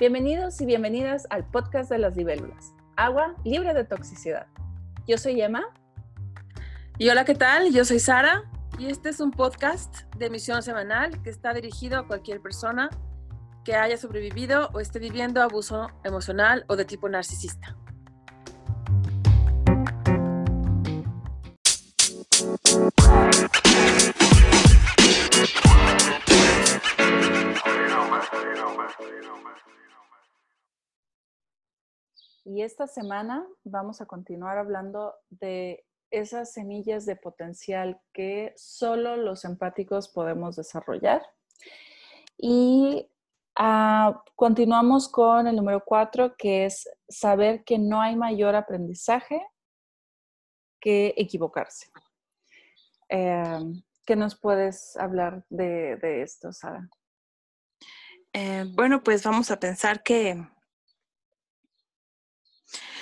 Bienvenidos y bienvenidas al podcast de las libélulas, agua libre de toxicidad. Yo soy Emma. Y hola, ¿qué tal? Yo soy Sara y este es un podcast de emisión semanal que está dirigido a cualquier persona que haya sobrevivido o esté viviendo abuso emocional o de tipo narcisista. Y esta semana vamos a continuar hablando de esas semillas de potencial que solo los empáticos podemos desarrollar. Y ah, continuamos con el número cuatro, que es saber que no hay mayor aprendizaje que equivocarse. Em, ¿Qué nos puedes hablar de, esto, Sara? Eh, bueno, pues vamos a pensar que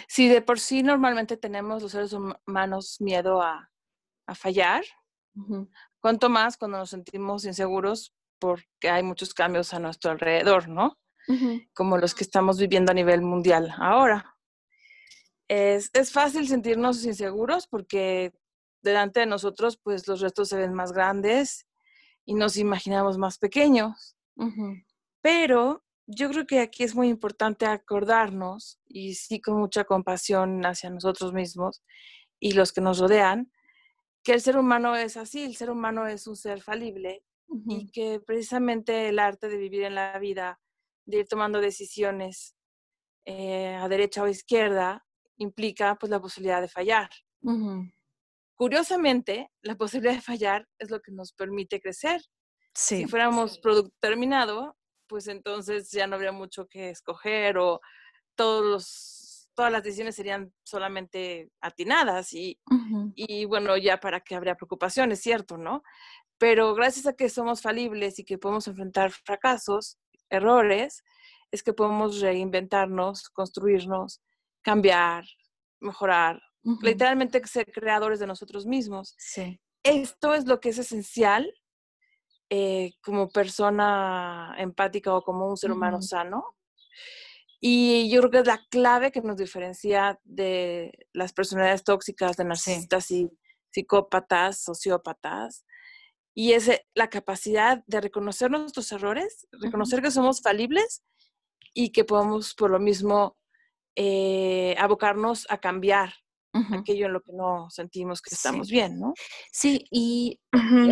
si de por sí normalmente tenemos los seres humanos miedo a, fallar, cuanto más cuando nos sentimos inseguros porque hay muchos cambios a nuestro alrededor, ¿no? Como los que estamos viviendo a nivel mundial ahora. Es, es, fácil sentirnos inseguros porque delante de nosotros, pues los restos se ven más grandes y nos imaginamos más pequeños. Pero yo creo que aquí es muy importante acordarnos y sí con mucha compasión hacia nosotros mismos y los que nos rodean, que el ser humano es así, el ser humano es un ser falible y que precisamente el arte de vivir en la vida, de ir tomando decisiones eh, a derecha o izquierda, implica pues la posibilidad de fallar. Curiosamente, la posibilidad de fallar es lo que nos permite crecer. Si fuéramos producto terminado, pues entonces ya no habría mucho que escoger o todos todas las decisiones serían solamente atinadas y, y bueno, ya para qué habría preocupaciones, cierto, ¿no? Pero gracias a que somos falibles y que podemos enfrentar fracasos, errores, es que podemos reinventarnos, construirnos, cambiar, mejorar, literalmente ser creadores de nosotros mismos. Sí. Esto es lo que es esencial eh, como persona empática o como un ser humano sano. Y yo creo que es la clave que nos diferencia de las personalidades tóxicas, de narcisistas y psicópatas, sociópatas. Y es eh, la capacidad de reconocer nuestros errores, reconocer que somos falibles y que podemos por lo mismo eh, abocarnos a cambiar aquello en lo que no sentimos que estamos bien, ¿no? Sí, y,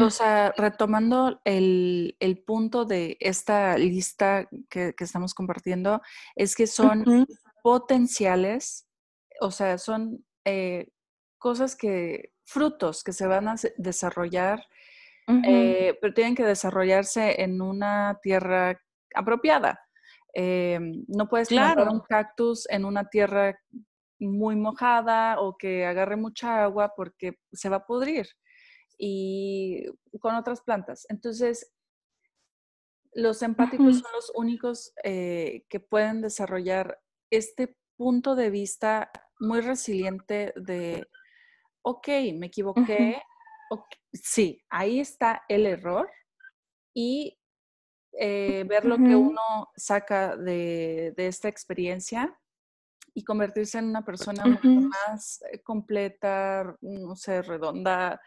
o sea, retomando el, punto de esta lista que, estamos compartiendo, es que son potenciales, o sea, son eh, cosas que, frutos que se van a desarrollar, eh, pero tienen que desarrollarse en una tierra apropiada. Em, no puedes plantar un cactus en una tierra muy mojada o que agarre mucha agua porque se va a pudrir y con otras plantas. Entonces, los empáticos son los únicos eh, que pueden desarrollar este punto de vista muy resiliente de, ok, me equivoqué, sí, ahí está el error y eh, ver lo que uno saca de, de esta experiencia y convertirse en una persona mucho más eh, completa, no sé, redonda,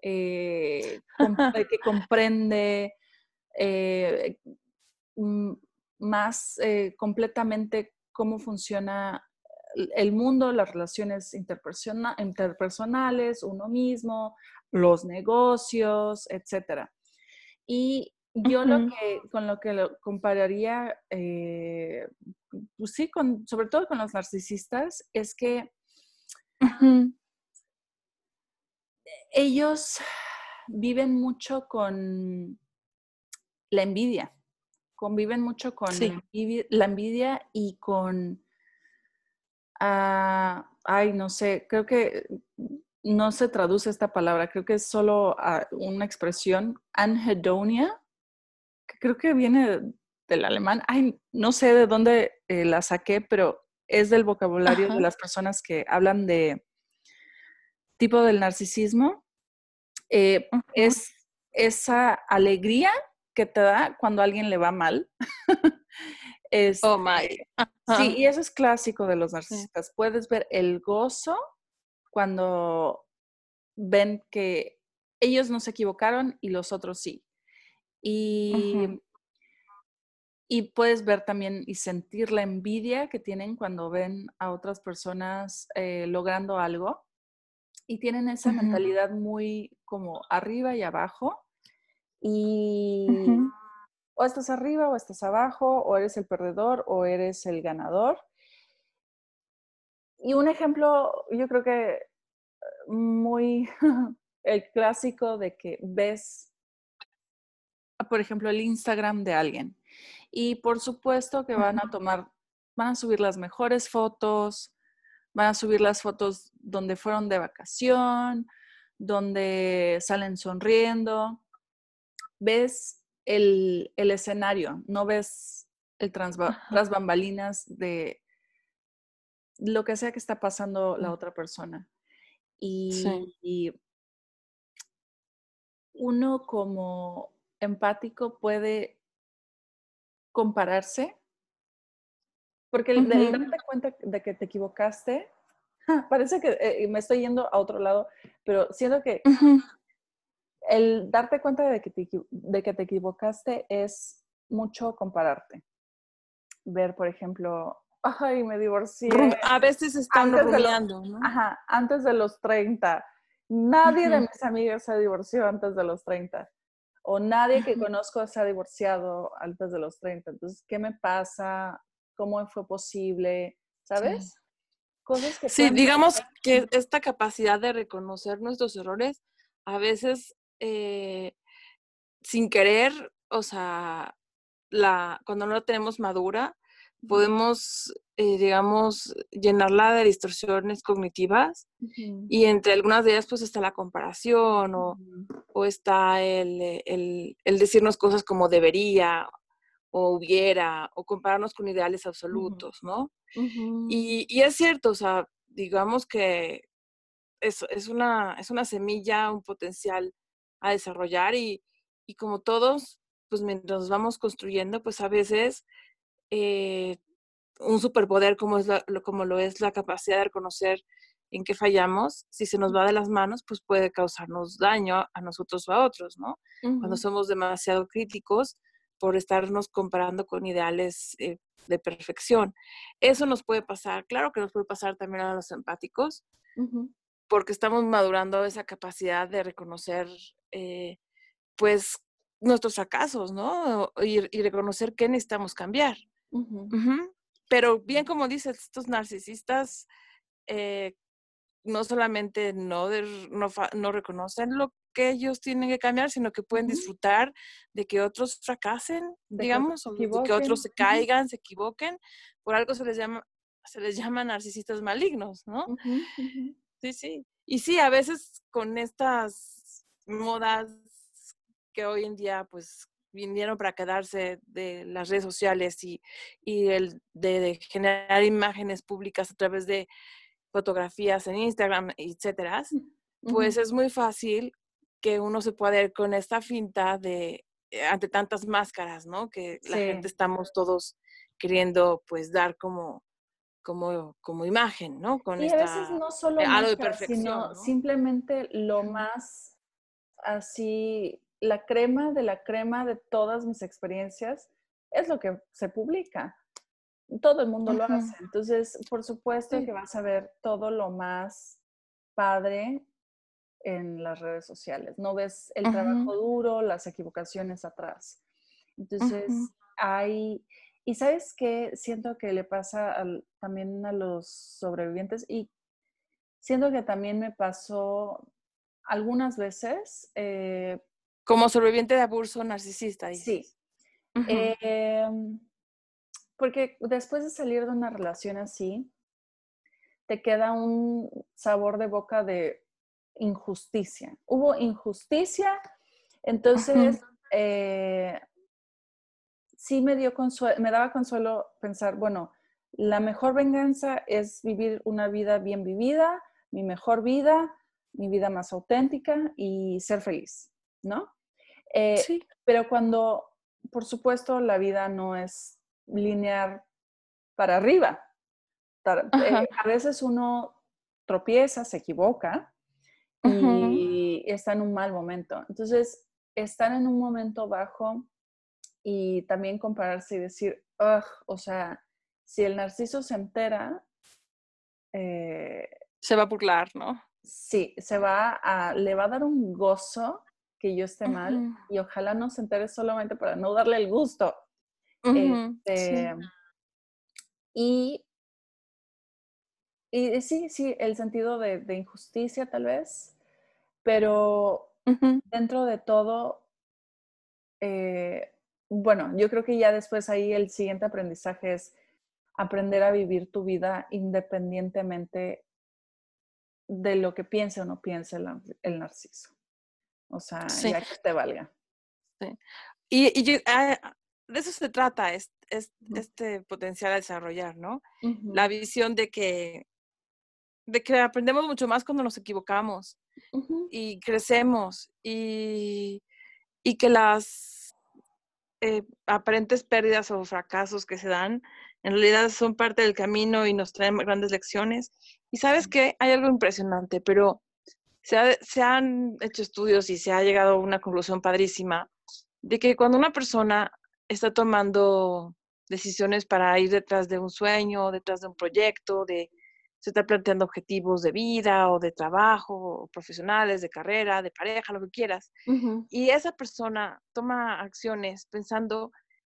eh, que comprende eh, más completamente cómo funciona el mundo, las relaciones interpersonales, uno mismo, los negocios, etc. Y yo lo que, con lo que lo compararía, eh, pues sí, con, sobre todo con los narcisistas, es que ellos viven mucho con la envidia, conviven mucho con la envidia y con, ah, ay, no sé, creo que no se traduce esta palabra, creo que es solo ah, una expresión, anhedonia, creo que viene del alemán. Ay, no sé de dónde eh, la saqué, pero es del vocabulario de las personas que hablan de tipo del narcisismo. Eh, es esa alegría que te da cuando a alguien le va mal. oh my. Sí, y eso es clásico de los narcisistas. Puedes ver el gozo cuando ven que ellos no se equivocaron y los otros sí. Y, y puedes ver también y sentir la envidia que tienen cuando ven a otras personas eh, logrando algo. Y tienen esa mentalidad muy como arriba y abajo. Y o estás arriba o estás abajo, o eres el perdedor o eres el ganador. Y un ejemplo, yo creo que eh, muy el clásico de que ves, por ejemplo, el Instagram de alguien. Y por supuesto que van a tomar, van a subir las mejores fotos, van a subir las fotos donde fueron de vacación, donde salen sonriendo. Ves el, escenario, no ves el las bambalinas de lo que sea que está pasando la otra persona. Y, uno como empático puede compararse, porque el, darte cuenta de que te equivocaste, parece que eh, me estoy yendo a otro lado, pero siento que el darte cuenta de que, te, de que te equivocaste es mucho compararte. Ver, por ejemplo, ay, me divorcié. A veces están rumiando, ¿no? Ajá, antes de los 30. Nadie de mis amigas se divorció antes de los 30. O nadie que conozco se ha divorciado antes de los 30. Entonces, ¿qué me pasa? ¿Cómo fue posible? ¿Sabes? Cosas que... Sí, digamos que esta capacidad de reconocer nuestros errores a veces eh, sin querer, o sea, la, cuando no la tenemos madura, podemos, eh, digamos, llenarla de distorsiones cognitivas y entre algunas de ellas pues está la comparación o, o está el, el, el, decirnos cosas como debería o hubiera o compararnos con ideales absolutos, ¿no? y, y, es cierto, o sea, digamos que es, es, una, es una semilla, un potencial a desarrollar y, y como todos, pues mientras vamos construyendo, pues a veces eh, un superpoder como, es como lo es la capacidad de reconocer en qué fallamos, si se nos va de las manos, pues puede causarnos daño a nosotros o a otros, ¿no? Cuando somos demasiado críticos por estarnos comparando con ideales eh, de perfección. Eso nos puede pasar, claro que nos puede pasar también a los empáticos, porque estamos madurando esa capacidad de reconocer, eh, pues, nuestros fracasos, ¿no? Y, reconocer qué necesitamos cambiar. Pero bien como dices, estos narcisistas eh, no solamente no, no, reconocen lo que ellos tienen que cambiar, sino que pueden disfrutar de que otros fracasen, digamos, o de que otros se caigan, se equivoquen. Por algo se les llama, se les llama narcisistas malignos, ¿no? Sí, sí. Y sí, a veces con estas modas que hoy en día pues vinieron para quedarse de las redes sociales y, y el de, generar imágenes públicas a través de fotografías en Instagram, etcétera, pues es muy fácil que uno se pueda ir con esta finta de eh, ante tantas máscaras, ¿no? Que la gente estamos todos queriendo pues dar como como, como imagen, ¿no? Con y a veces no solo de perfección, sino simplemente lo más así, la crema de la crema de todas mis experiencias es lo que se publica. Todo el mundo lo hace. Entonces, por supuesto que vas a ver todo lo más padre en las redes sociales. No ves el trabajo duro, las equivocaciones atrás. Entonces, hay, y sabes qué siento que le pasa también a los sobrevivientes y siento que también me pasó algunas veces. Eh, Como sobreviviente de abuso narcisista. Sí. Em, porque después de salir de una relación así, te queda un sabor de boca de injusticia. Hubo injusticia, entonces sí me, dio me daba consuelo pensar, bueno, la mejor venganza es vivir una vida bien vivida, mi mejor vida, mi vida más auténtica y ser feliz, ¿no? Eh, sí. Pero cuando, por supuesto, la vida no es lineal para arriba. Eh, a veces uno tropieza, se equivoca y está en un mal momento. Entonces, estar en un momento bajo y también compararse y decir, o sea, si el narciso se entera, eh, se va a burlar, ¿no? Sí, se va a, le va a dar un gozo que yo esté mal y ojalá no se entere solamente para no darle el gusto. Este, y, y sí, sí, el sentido de, injusticia tal vez, pero dentro de todo, eh, bueno, yo creo que ya después ahí el siguiente aprendizaje es aprender a vivir tu vida independientemente de lo que piense o no piense el, narciso. O sea, ya que te valga. Sí. Y, ah, de eso se trata, es, este potencial a desarrollar, ¿no? La visión de que, de que aprendemos mucho más cuando nos equivocamos y crecemos y, y que las eh, aparentes pérdidas o fracasos que se dan en realidad son parte del camino y nos traen grandes lecciones. Y sabes que hay algo impresionante, pero se, se, han hecho estudios y se ha llegado a una conclusión padrísima de que cuando una persona está tomando decisiones para ir detrás de un sueño, detrás de un proyecto, de se está planteando objetivos de vida o de trabajo, profesionales, de carrera, de pareja, lo que quieras. Y esa persona toma acciones pensando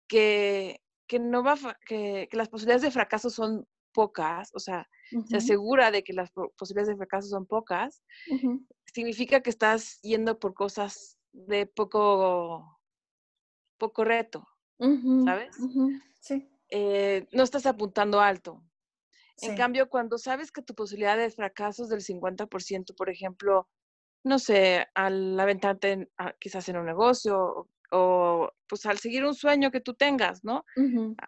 que que no va que, que, las posibilidades de fracaso son pocas, o sea, se asegura de que las posibilidades de fracaso son pocas, significa que estás yendo por cosas de poco, poco reto, ¿sabes? Sí. Eh, no estás apuntando alto. En cambio, cuando sabes que tu posibilidad de fracaso es del 50%, por ejemplo, no sé, al aventarte quizás en un negocio o pues al seguir un sueño que tú tengas, ¿no?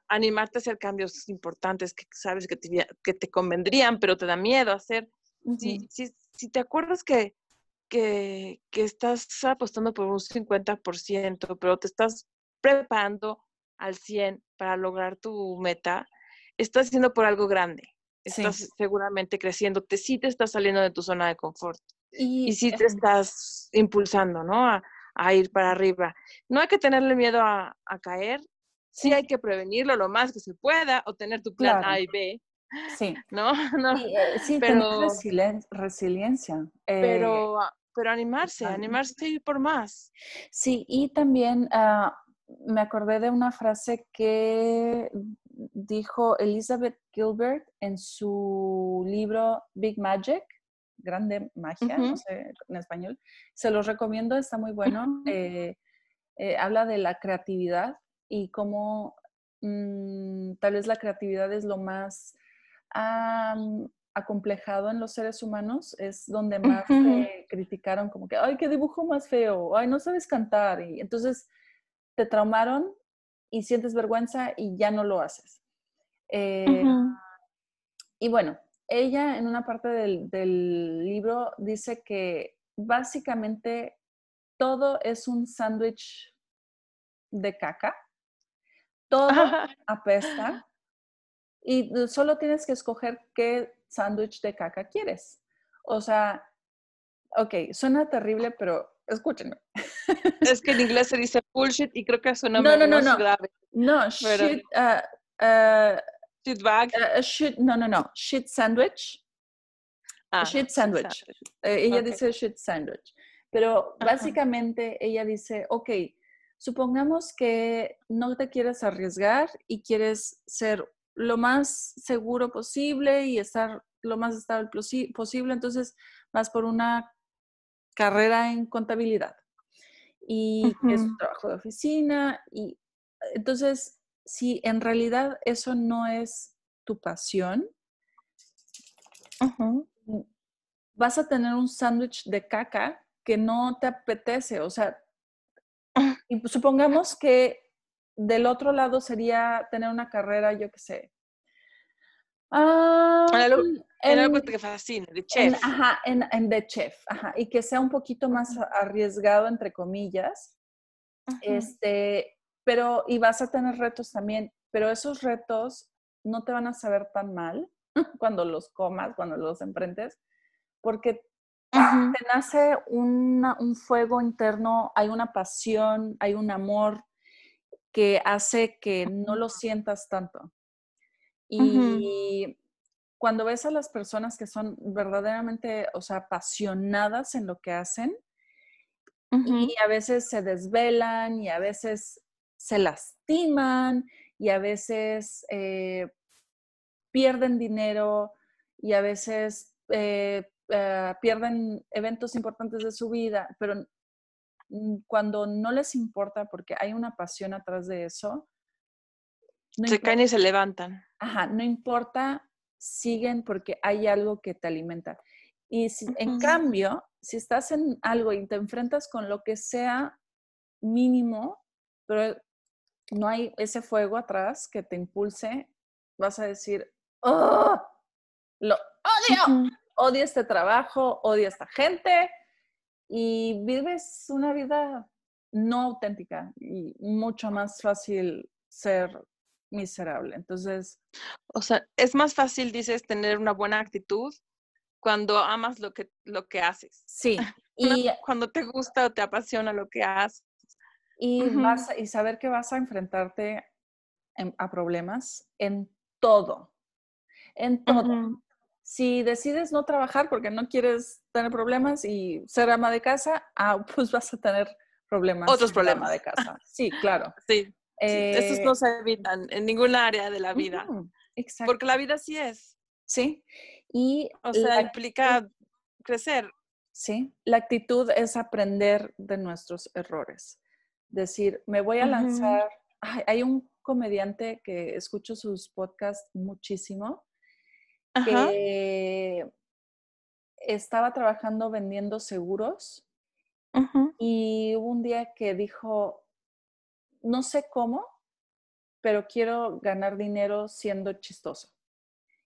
Animarte a hacer cambios importantes que sabes que te, que te convendrían, pero te da miedo hacer. si, si, te acuerdas que, que, que, estás apostando por un 50%, pero te estás preparando al 100 para lograr tu meta, estás haciendo por algo grande. Estás seguramente creciéndote, sí te estás saliendo de tu zona de confort. Y, y sí te estás impulsando, ¿no? A, a ir para arriba. No hay que tenerle miedo a, caer, sí. hay que prevenirlo lo más que se pueda o tener tu plan A y B. Sí. ¿No? no. Sí, eh, pero, resiliencia. pero, eh, pero animarse, animarse a ir por más. Sí, y también ah, me acordé de una frase que dijo Elizabeth Gilbert en su libro Big Magic, grande magia, no sé en español. Se los recomiendo, está muy bueno. Eh, eh, habla de la creatividad y cómo mm, tal vez la creatividad es lo más acomplejado en los seres humanos, es donde más criticaron como que, ay, qué dibujo más feo, ay, no sabes cantar. Y entonces te traumaron y sientes vergüenza y ya no lo haces. Eh, y bueno, ella en una parte del, libro dice que básicamente todo es un sándwich de caca, todo apesta y solo tienes que escoger qué sándwich de caca quieres. O sea, ok, suena terrible, pero escúchenme. Es que en inglés se dice bullshit y creo que suena no, no, no, no. grave. No, shit, uh, uh, Shit bag. Uh, shit, no, no, no. Shit sandwich. Ah, shit sandwich. Eh, ella dice shit sandwich. Pero básicamente ella dice, ok, supongamos que no te quieres arriesgar y quieres ser lo más seguro posible y estar lo más estable posible, entonces vas por una carrera en contabilidad y es un trabajo de oficina y entonces si en realidad eso no es tu pasión, vas a tener un sándwich de caca que no te apetece. O sea, y supongamos que del otro lado sería tener una carrera, yo qué sé. Ah, en, algo que fascina, de chef. En, ajá, en, de chef, ajá, y que sea un poquito más arriesgado, entre comillas. Este, pero, y vas a tener retos también, pero esos retos no te van a saber tan mal cuando los comas, cuando los enfrentes, porque te nace un fuego interno, hay una pasión, hay un amor que hace que no lo sientas tanto. Y cuando ves a las personas que son verdaderamente, o sea, apasionadas en lo que hacen, y a veces se desvelan y a veces se lastiman y a veces eh, pierden dinero y a veces eh, eh, pierden eventos importantes de su vida, pero cuando no les importa porque hay una pasión atrás de eso. se caen y se levantan. Ajá, no importa, siguen porque hay algo que te alimenta. Y si, en cambio, si estás en algo y te enfrentas con lo que sea mínimo, pero no hay ese fuego atrás que te impulse, vas a decir, ¡Oh! Lo odio odia este trabajo, odia esta gente y vives una vida no auténtica y mucho más fácil ser miserable. Entonces... O sea, es más fácil, dices, tener una buena actitud cuando amas lo que, lo que haces. Sí. Y cuando te gusta o te apasiona lo que haces. Y, vas, y saber que vas a enfrentarte a problemas en todo. En todo si decides no trabajar porque no quieres tener problemas y ser ama de casa, ah, pues vas a tener problemas. Otros problemas. de casa. Sí, claro. Sí. Estos no eh, se evitan en ninguna área de la vida. exacto. Porque la vida sí es. Sí. Y o sea, implica crecer. Sí. La actitud es aprender de nuestros errores. Decir, me voy a lanzar. hay un comediante que escucho sus podcasts muchísimo que estaba trabajando vendiendo seguros y hubo un día que dijo, no sé cómo, pero quiero ganar dinero siendo chistoso.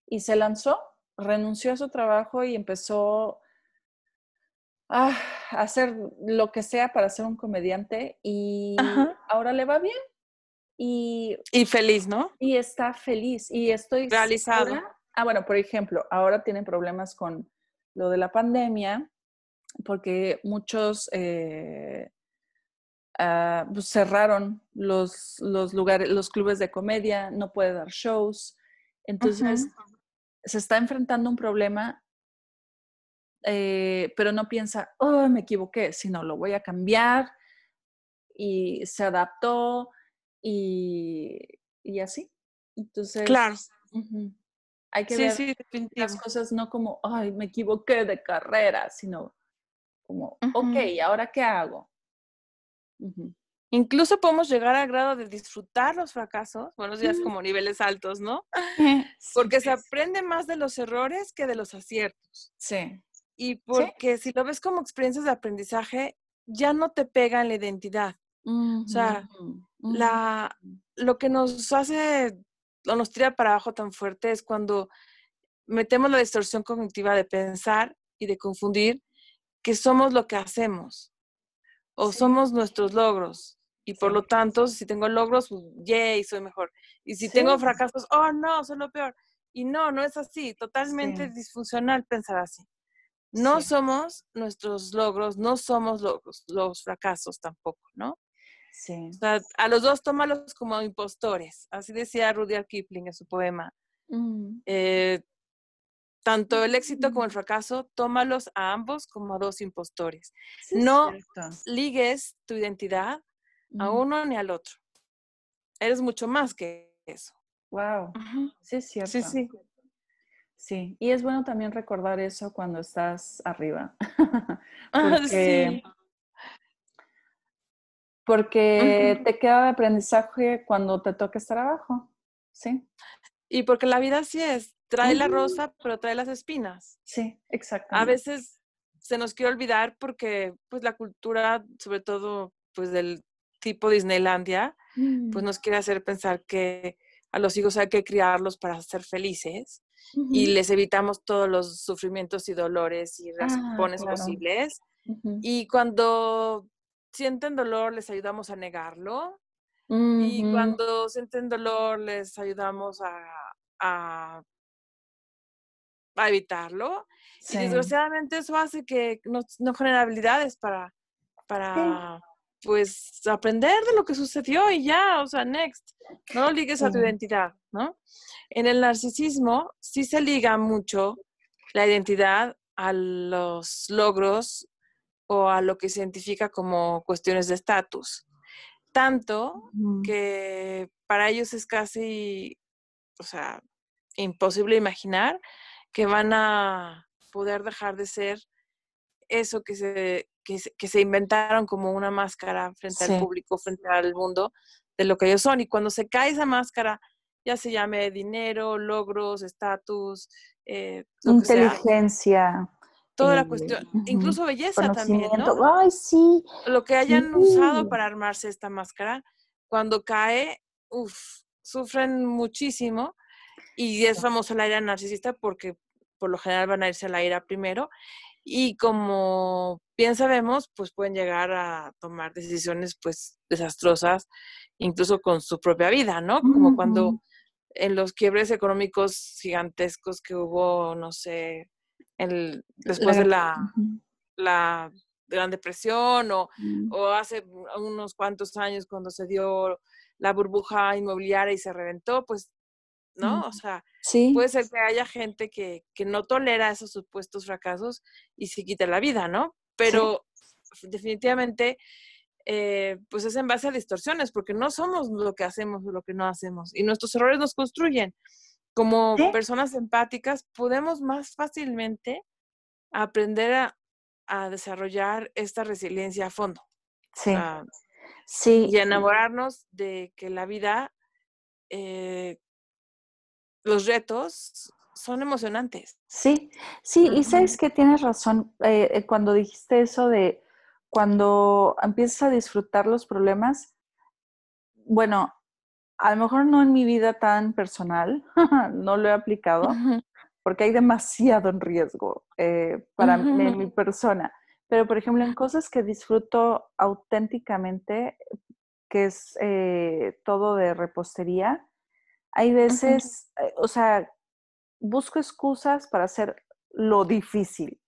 Y se lanzó, renunció a su trabajo y empezó a hacer lo que sea para ser un comediante y ahora le va bien. Y, y feliz, ¿no? Y está feliz. Y estoy realizado. Ah, bueno, por ejemplo, ahora tienen problemas con lo de la pandemia porque muchos eh, ah, pues cerraron los, los, lugares, los clubes de comedia, no puede dar shows. Entonces, se está enfrentando un problema, eh, pero no piensa, oh, me equivoqué, sino lo voy a cambiar y se adaptó y, y así. Entonces, claro. Hay que ver las cosas no como, ay, me equivoqué de carrera, sino como, ok, ¿ahora qué hago? Incluso podemos llegar al grado de disfrutar los fracasos, buenos días como niveles altos, ¿no? Porque se aprende más de los errores que de los aciertos. Sí. Y porque si lo ves como experiencias de aprendizaje, ya no te pega en la identidad. O sea, la, lo que nos hace o nos tira para abajo tan fuerte es cuando metemos la distorsión cognitiva de pensar y de confundir que somos lo que hacemos o somos nuestros logros. Y por lo tanto, si tengo logros, pues, yay, soy mejor. Y si tengo fracasos, oh no, soy lo peor. Y no, no es así. Totalmente disfuncional pensar así. No somos nuestros logros, no somos los, los fracasos tampoco, ¿no? Sí. a los dos tómalos como impostores. Así decía Rudyard Kipling en su poema. Mm. Eh, tanto el éxito como el fracaso, tómalos a ambos como a dos impostores. no ligues tu identidad a uno ni al otro. Eres mucho más que eso. Wow. Sí, es cierto. Sí, sí. Sí, y es bueno también recordar eso cuando estás arriba. sí porque te queda de aprendizaje cuando te toca estar abajo, ¿sí? Y porque la vida así es, trae la rosa, pero trae las espinas. Sí, exacto. A veces se nos quiere olvidar porque pues la cultura, sobre todo pues del tipo Disneylandia, pues mm. nos quiere hacer pensar que a los hijos hay que criarlos para ser felices y les evitamos todos los sufrimientos y dolores y raspones ah, posibles. Y cuando sienten dolor, les ayudamos a negarlo. Y cuando sienten dolor, les ayudamos a, a, evitarlo. Y desgraciadamente eso hace que no, no genera habilidades para, para pues, aprender de lo que sucedió y ya, o sea, next. No lo ligues a tu identidad, ¿no? En el narcisismo sí se liga mucho la identidad a los logros o a lo que se identifica como cuestiones de estatus. Tanto que para ellos es casi, o sea, imposible imaginar que van a poder dejar de ser eso que se, que se, inventaron como una máscara frente al público, frente al mundo, de lo que ellos son. Y cuando se cae esa máscara, ya se llame dinero, logros, estatus, eh, inteligencia. Toda la cuestión, incluso belleza también, ¿no? Ay, sí. Lo que hayan usado para armarse esta máscara, cuando cae, uff, sufren muchísimo y es famosa la ira narcisista porque por lo general van a irse a la ira primero y como bien sabemos, pues pueden llegar a tomar decisiones pues desastrosas, incluso con su propia vida, ¿no? Como cuando en los quiebres económicos gigantescos que hubo, no sé, el, después de la, la Gran Depresión o, mm. o hace unos cuantos años cuando se dio la burbuja inmobiliaria y se reventó, pues ¿no? O sea, puede ser que haya gente que, que, no tolera esos supuestos fracasos y se quita la vida, ¿no? Pero definitivamente, eh, pues es en base a distorsiones, porque no somos lo que hacemos o lo que no hacemos, y nuestros errores nos construyen. Como personas empáticas, podemos más fácilmente aprender a, a desarrollar esta resiliencia a fondo. Sí. sí. Y enamorarnos de que la vida eh, los retos son emocionantes. Sí, sí, y sabes que tienes razón eh, eh, cuando dijiste eso de cuando empiezas a disfrutar los problemas, bueno, a lo mejor no en mi vida tan personal, no lo he aplicado, porque hay demasiado en riesgo eh, para mi persona, pero por ejemplo en cosas que disfruto auténticamente, que es todo de repostería, hay veces, eh, o sea, busco excusas para hacer lo difícil,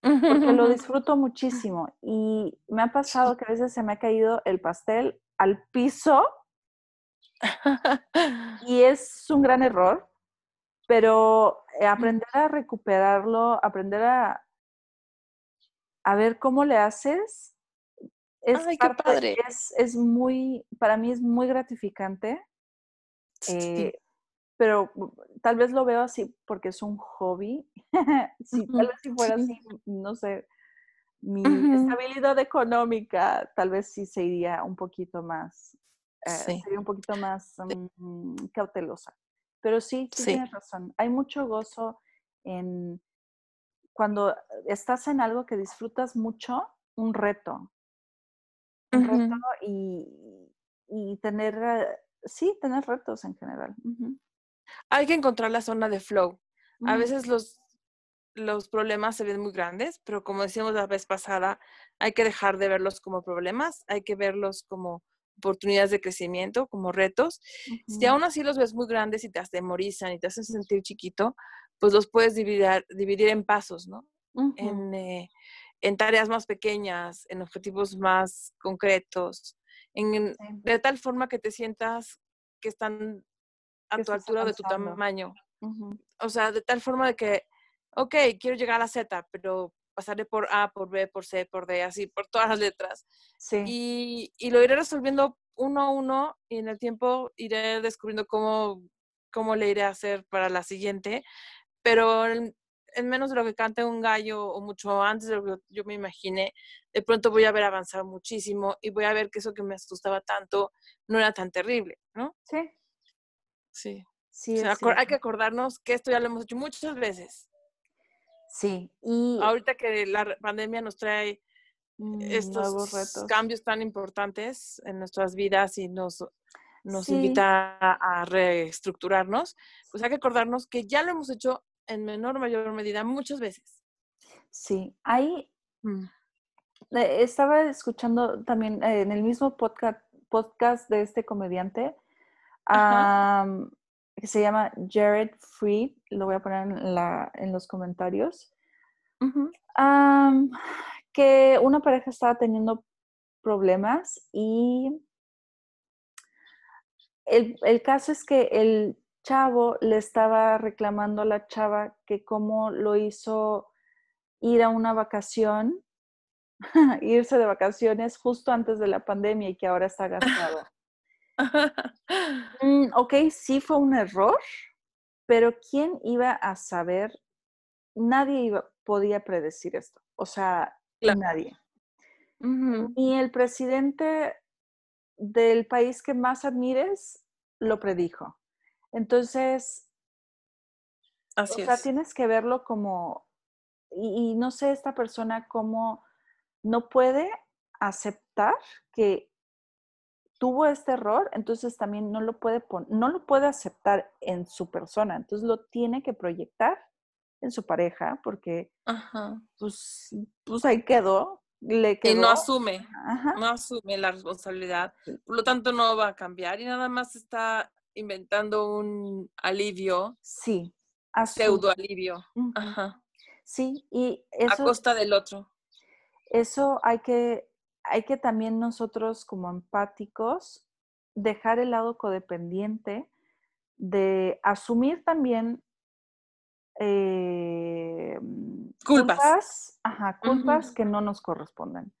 porque lo disfruto muchísimo. Y me ha pasado que a veces se me ha caído el pastel al piso y es un gran error, pero eh, aprender a recuperarlo, aprender a, a ver cómo le haces, es, es, es muy, para mí es muy gratificante eh, pero tal vez lo veo así porque es un hobby. si tal vez si fuera así, no sé, mi estabilidad económica tal vez sí sería un poquito más, eh, sería un poquito más mm, cautelosa. Pero sí, sí, tienes razón. Hay mucho gozo en cuando estás en algo que disfrutas mucho, un reto. Un reto y, y tener eh, sí, tener retos en general. Hay que encontrar la zona de flow. A veces los, los problemas se ven muy grandes, pero como decíamos la vez pasada, hay que dejar de verlos como problemas, hay que verlos como oportunidades de crecimiento, como retos. Si aún así los ves muy grandes y te atemorizan y te hacen sentir chiquito, pues los puedes dividir, dividir en pasos, ¿no? en, eh, en tareas más pequeñas, en objetivos más concretos de tal forma que te sientas que están a tu altura de tu tamaño. O sea, de tal forma de que, ok, quiero llegar a la Z, pero pasaré por A, por B, por C, por D, así, por todas las letras. Sí. Y, y lo iré resolviendo uno a uno y en el tiempo iré descubriendo cómo, cómo le iré a hacer para la siguiente. Pero en menos de lo que cante un gallo o mucho antes de lo que yo me imaginé, de pronto voy a ver avanzar muchísimo y voy a ver que eso que me asustaba tanto no era tan terrible, ¿no? Sí. Sí. sí hay que acordarnos que esto ya lo hemos hecho muchas veces. Sí. Y ahorita que la pandemia nos trae mm, estos cambios tan importantes en nuestras vidas y nos, nos invita a, a reestructurarnos, pues hay que acordarnos que ya lo hemos hecho en menor o mayor medida muchas veces. Sí, ahí mm. estaba escuchando también eh, en el mismo podcast, podcast de este comediante que se llama Jared Fried, lo voy a poner en, la, en los comentarios, que una pareja estaba teniendo problemas y el, el, caso es que el chavo le estaba reclamando a la chava que cómo lo hizo ir a una vacación, irse de vacaciones justo antes de la pandemia y que ahora está gastado. Mm, ok, sí fue un error, pero ¿quién iba a saber? Nadie iba, podía predecir esto. O sea, nadie. Ni el presidente del país que más admires lo predijo. Entonces, Así o sea, tienes que verlo como, y, y, no sé, esta persona cómo no puede aceptar que tuvo este error, entonces también no lo puede no lo puede aceptar en su persona, entonces lo tiene que proyectar en su pareja porque pues pues ahí quedó, le quedó. Y no asume, no asume la responsabilidad, por lo tanto no va a cambiar y nada más está inventando un alivio. Sí. Pseudo alivio. Ajá. Sí, y eso. A costa del otro. Eso hay que hay que también nosotros como empáticos dejar el lado codependiente de asumir también eh, culpas, ajá, culpas que no nos corresponden.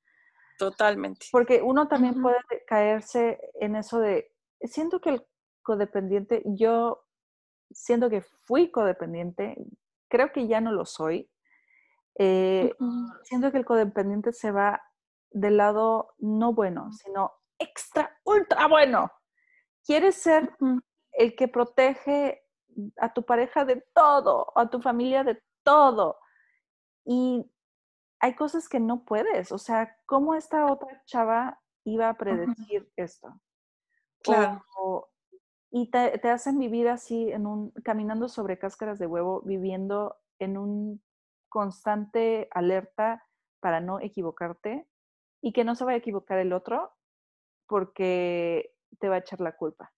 Totalmente. Porque uno también puede caerse en eso de, siento que el codependiente, yo siento que fui codependiente, creo que ya no lo soy. Eh, siento que el codependiente se va del lado no bueno, sino extra, ultra bueno. Quieres ser el que protege a tu pareja de todo, a tu familia de todo. Y hay cosas que no puedes. O sea, ¿cómo esta otra chava iba a predecir esto? Claro. Y te, te, hacen vivir así, en un, caminando sobre cáscaras de huevo, viviendo en un constante alerta para no equivocarte y que no se vaya a equivocar el otro porque te va a echar la culpa.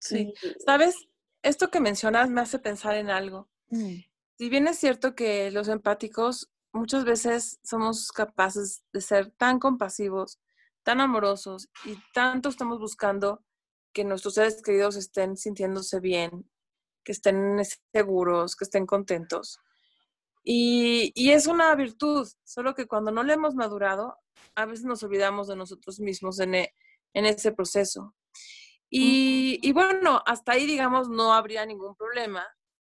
Sí, sabes, esto que mencionas me hace pensar en algo. Mm. Si bien es cierto que los empáticos muchas veces somos capaces de ser tan compasivos, tan amorosos y tanto estamos buscando que nuestros seres queridos estén sintiéndose bien, que estén seguros, que estén contentos. Y, es una virtud, solo que cuando no le hemos madurado, a veces nos olvidamos de nosotros mismos en, e, en ese proceso. Y, y, bueno, hasta ahí, digamos, no habría ningún problema,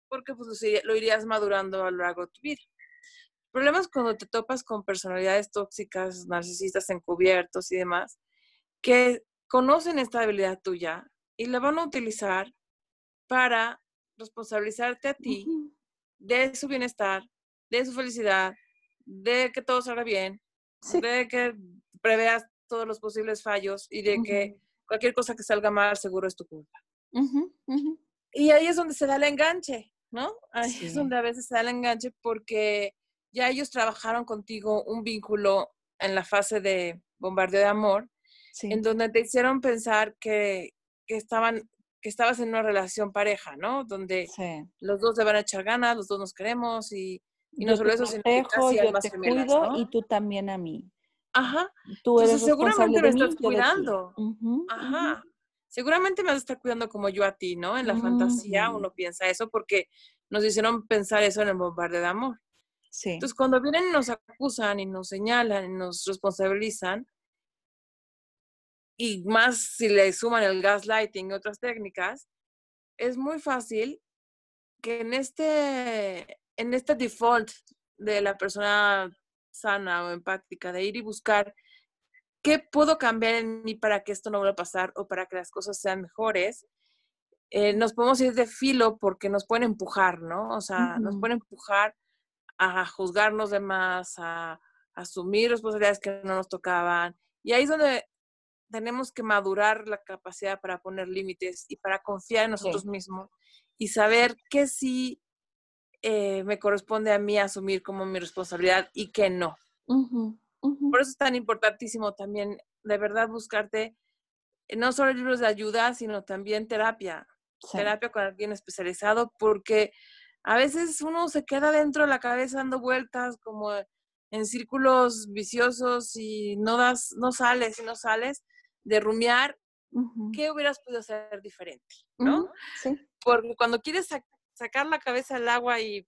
porque pues lo irías madurando a lo largo de tu vida. El problema es cuando te topas con personalidades tóxicas, narcisistas encubiertos y demás, que conocen esta habilidad tuya y la van a utilizar para responsabilizarte a ti de su bienestar, de su felicidad, de que todo salga bien, de que preveas todos los posibles fallos y de que cualquier cosa que salga mal seguro es tu culpa. Y ahí es donde se da el enganche, ¿no? Ahí es donde a veces se da el enganche porque ya ellos trabajaron contigo un vínculo en la fase de bombardeo de amor, en donde te hicieron pensar que, que, estaban que estabas en una relación pareja, ¿no? Donde los dos te van a echar ganas, los dos nos queremos y y no solo eso, sino que casi yo te cuido y tú también a mí. Ajá. Tú eres Entonces, seguramente me estás cuidando. Ajá. Seguramente me vas a estar cuidando como yo a ti, ¿no? En la fantasía uno piensa eso porque nos hicieron pensar eso en el bombardeo de amor. Sí. Entonces, cuando vienen y nos acusan y nos señalan y nos responsabilizan, y más si le suman el gaslighting y otras técnicas, es muy fácil que en este en este default de la persona sana o empática, de ir y buscar qué puedo cambiar en mí para que esto no vuelva a pasar o para que las cosas sean mejores, eh, nos podemos ir de filo porque nos pueden empujar, ¿no? O sea, nos pueden empujar a juzgarnos de más, a, asumir responsabilidades que no nos tocaban. Y ahí es donde tenemos que madurar la capacidad para poner límites y para confiar en nosotros mismos y saber que sí eh, me corresponde a mí asumir como mi responsabilidad y que no. Por eso es tan importantísimo también, de verdad, buscarte no solo libros de ayuda, sino también terapia, terapia con alguien especializado, porque a veces uno se queda dentro de la cabeza dando vueltas como en círculos viciosos y no das, no sales y no sales de rumiar qué hubieras podido hacer diferente, ¿no? Sí. Porque cuando quieres sacar la cabeza al agua y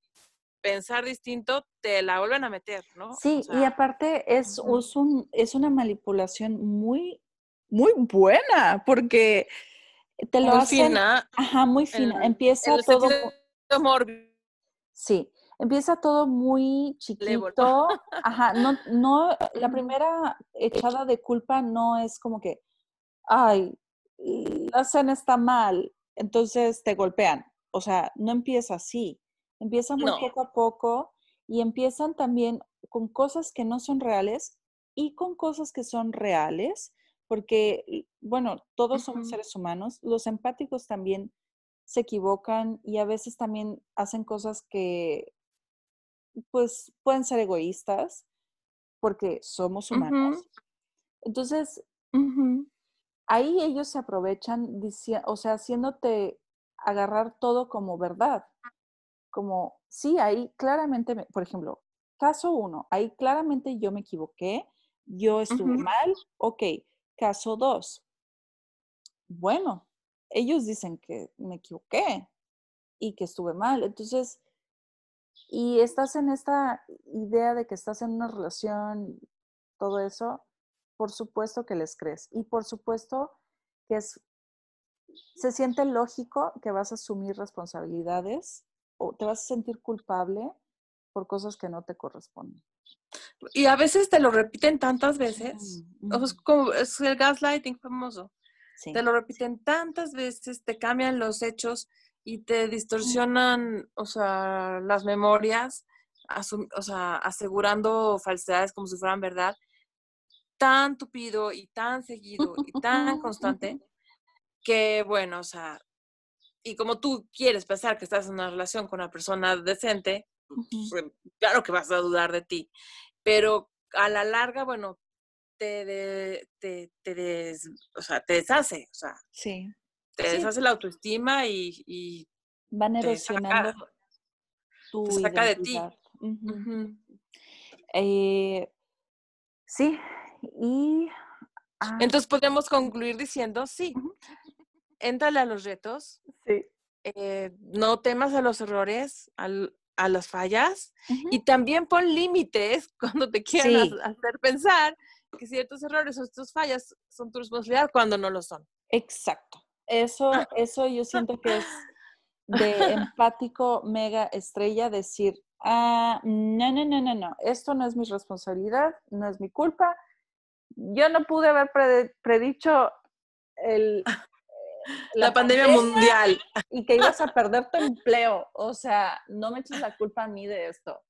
pensar distinto, te la vuelven a meter, ¿no? Sí, y aparte es, un, es una manipulación muy, muy buena, porque te lo muy Fina, ajá, muy fina. empieza todo. Sí, empieza todo muy chiquito. Ajá, no, no, la primera echada de culpa no es como que, ay, la cena está mal, entonces te golpean. O sea, no empieza así. Empieza muy poco a poco y empiezan también con cosas que no son reales y con cosas que son reales, porque, bueno, todos somos seres humanos, los empáticos también se equivocan y a veces también hacen cosas que, pues, pueden ser egoístas, porque somos humanos. Entonces, ahí ellos se aprovechan, o sea, haciéndote agarrar todo como verdad. Como, sí, ahí claramente, por ejemplo, caso uno, ahí claramente yo me equivoqué, yo estuve mal, ok, caso dos, bueno, ellos dicen que me equivoqué y que estuve mal, entonces, y estás en esta idea de que estás en una relación, todo eso, por supuesto que les crees y por supuesto que es, se siente lógico que vas a asumir responsabilidades o te vas a sentir culpable por cosas que no te corresponden. Y a veces te lo repiten tantas veces, es como es el gaslighting famoso. Te lo repiten tantas veces, te cambian los hechos y te distorsionan, o sea, las memorias, o sea, asegurando falsedades como si fueran verdad, tan tupido y tan seguido y tan constante que, bueno, o sea, y como tú quieres pensar que estás en una relación con una persona decente, pues, claro que vas a dudar de ti. Pero a la larga, bueno, te, te, te, o sea, te deshace, o sea, sí. Te deshace la autoestima y, y van erosionando tu saca de ti. Eh, sí, y... Ah Entonces podemos concluir diciendo, sí, éntrale a los retos. Sí. Eh, no temas a los errores, a las fallas y también pon límites cuando te quieran hacer pensar que ciertos errores o estas fallas son tu responsabilidad cuando no lo son. Exacto. Eso, eso yo siento que es de empático mega estrella decir, ah, no, no, no, no, no, esto no es mi responsabilidad, no es mi culpa. Yo no pude haber predicho el, la, pandemia, mundial. Y que ibas a perder tu empleo. O sea, no me eches la culpa a mí de esto.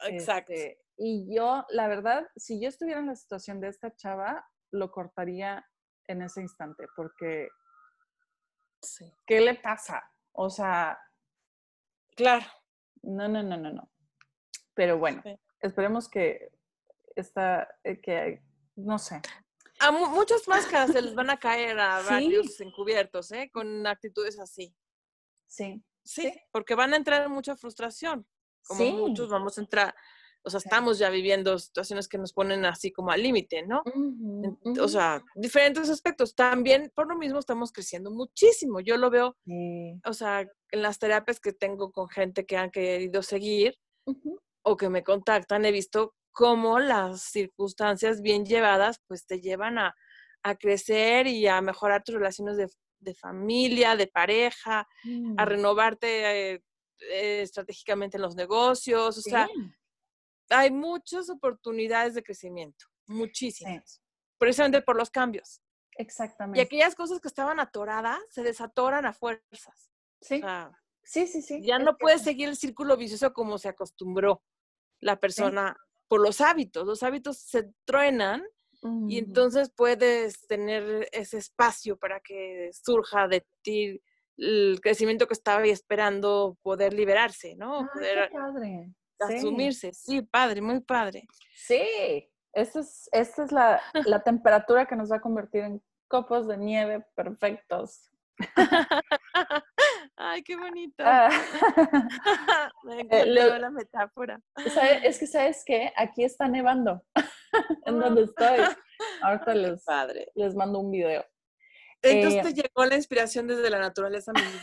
Exacto. Este, y yo, la verdad, si yo estuviera en la situación de esta chava, lo cortaría en ese instante, porque sí. ¿qué le pasa? O sea, claro. No, no, no, no, no. Pero bueno, esperemos que esta, eh, que, no sé, a muchas máscaras se les van a caer a varios encubiertos, ¿eh? Con actitudes así. Sí. sí. porque van a entrar en mucha frustración. Como muchos vamos a entrar, o sea, estamos ya viviendo situaciones que nos ponen así como al límite, ¿no? O sea, diferentes aspectos. También por lo mismo estamos creciendo muchísimo. Yo lo veo, o sea, en las terapias que tengo con gente que han querido seguir o que me contactan, he visto cómo las circunstancias bien llevadas pues te llevan a, crecer y a mejorar tus relaciones de, familia, de pareja, a mm. renovarte eh, estratégicamente en los negocios, o sea, hay muchas oportunidades de crecimiento, muchísimas, precisamente por los cambios. Exactamente. Y aquellas cosas que estaban atoradas se desatoran a fuerzas. Sí. sí, sí, sí. Ya no puedes seguir el círculo vicioso como se acostumbró la persona por los hábitos. Los hábitos se truenan y entonces puedes tener ese espacio para que surja de ti el crecimiento que estaba esperando poder liberarse, ¿no? poder padre. Asumirse. Sí. padre, muy padre. Sí, esta es, esta es la, la temperatura que nos va a convertir en copos de nieve perfectos. Ay, qué bonito. Ah. Me eh, encantó la metáfora. Es que, ¿sabes qué? Aquí está nevando, en donde estoy. Ahorita les, Padre. les mando un video. Entonces eh, te llegó la inspiración desde la naturaleza misma.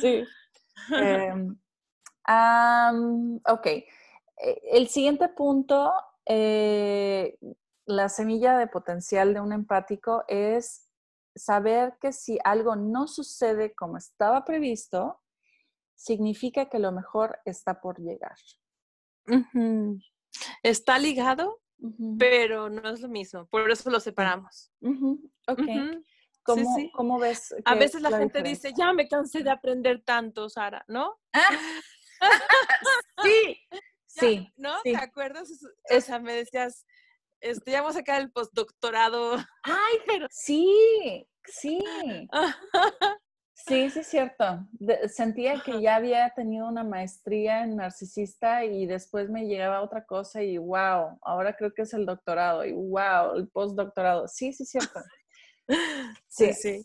sí. Em, ok. E, el siguiente punto, eh, la semilla de potencial de un empático es saber que si algo no sucede como estaba previsto, significa que lo mejor está por llegar. Está ligado, pero no es lo mismo. Por eso lo separamos. Ok. ¿Cómo, ves? A veces la, gente dice, ya me cansé de aprender tanto, Sara, ¿no? sí, sí. ¿No? ¿Te acuerdas? O sea, me decías, este, ya vamos a sacar el postdoctorado. Ay, pero sí, sí. Sí, sí, es cierto. sentía que ya había tenido una maestría en narcisista y después me llegaba otra cosa y wow, ahora creo que es el doctorado y wow, el postdoctorado. Sí, sí, es cierto. Sí, sí.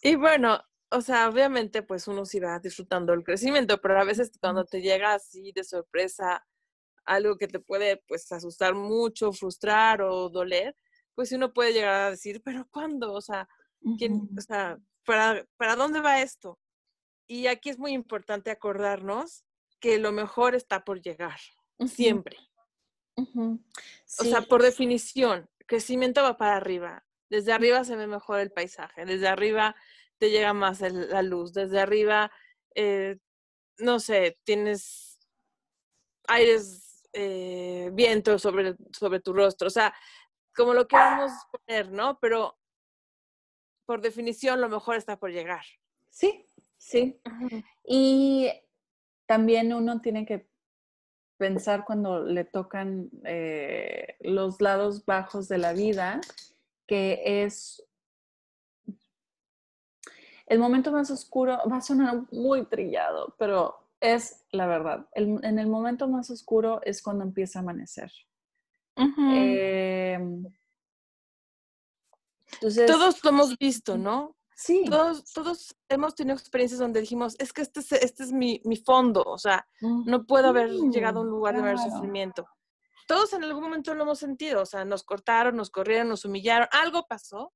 Y bueno, o sea, obviamente pues uno sí va disfrutando el crecimiento, pero a veces cuando te llega así de sorpresa algo que te puede pues asustar mucho, frustrar o doler, pues uno puede llegar a decir, pero ¿cuándo? O sea, ¿quién, o sea ¿para, ¿para dónde va esto? Y aquí es muy importante acordarnos que lo mejor está por llegar, siempre. O sea, por definición, crecimiento va para arriba. Desde arriba se ve mejor el paisaje, desde arriba te llega más la luz, desde arriba, eh, no sé, tienes aires eh, viento sobre, sobre tu rostro, o sea, como lo queramos poner, ¿no? Pero por definición lo mejor está por llegar. Sí, sí. Y también uno tiene que pensar cuando le tocan eh, los lados bajos de la vida, que es el momento más oscuro, va a sonar muy trillado, pero es la verdad. en el momento más oscuro es cuando empieza a amanecer. Em, todos lo hemos visto, ¿no? Sí. Todos, todos hemos tenido experiencias donde dijimos, es que este es, este es mi, fondo, o sea, no puedo haber llegado a un lugar de mayor sufrimiento. Todos en algún momento lo hemos sentido, o sea, nos cortaron, nos corrieron, nos humillaron, algo pasó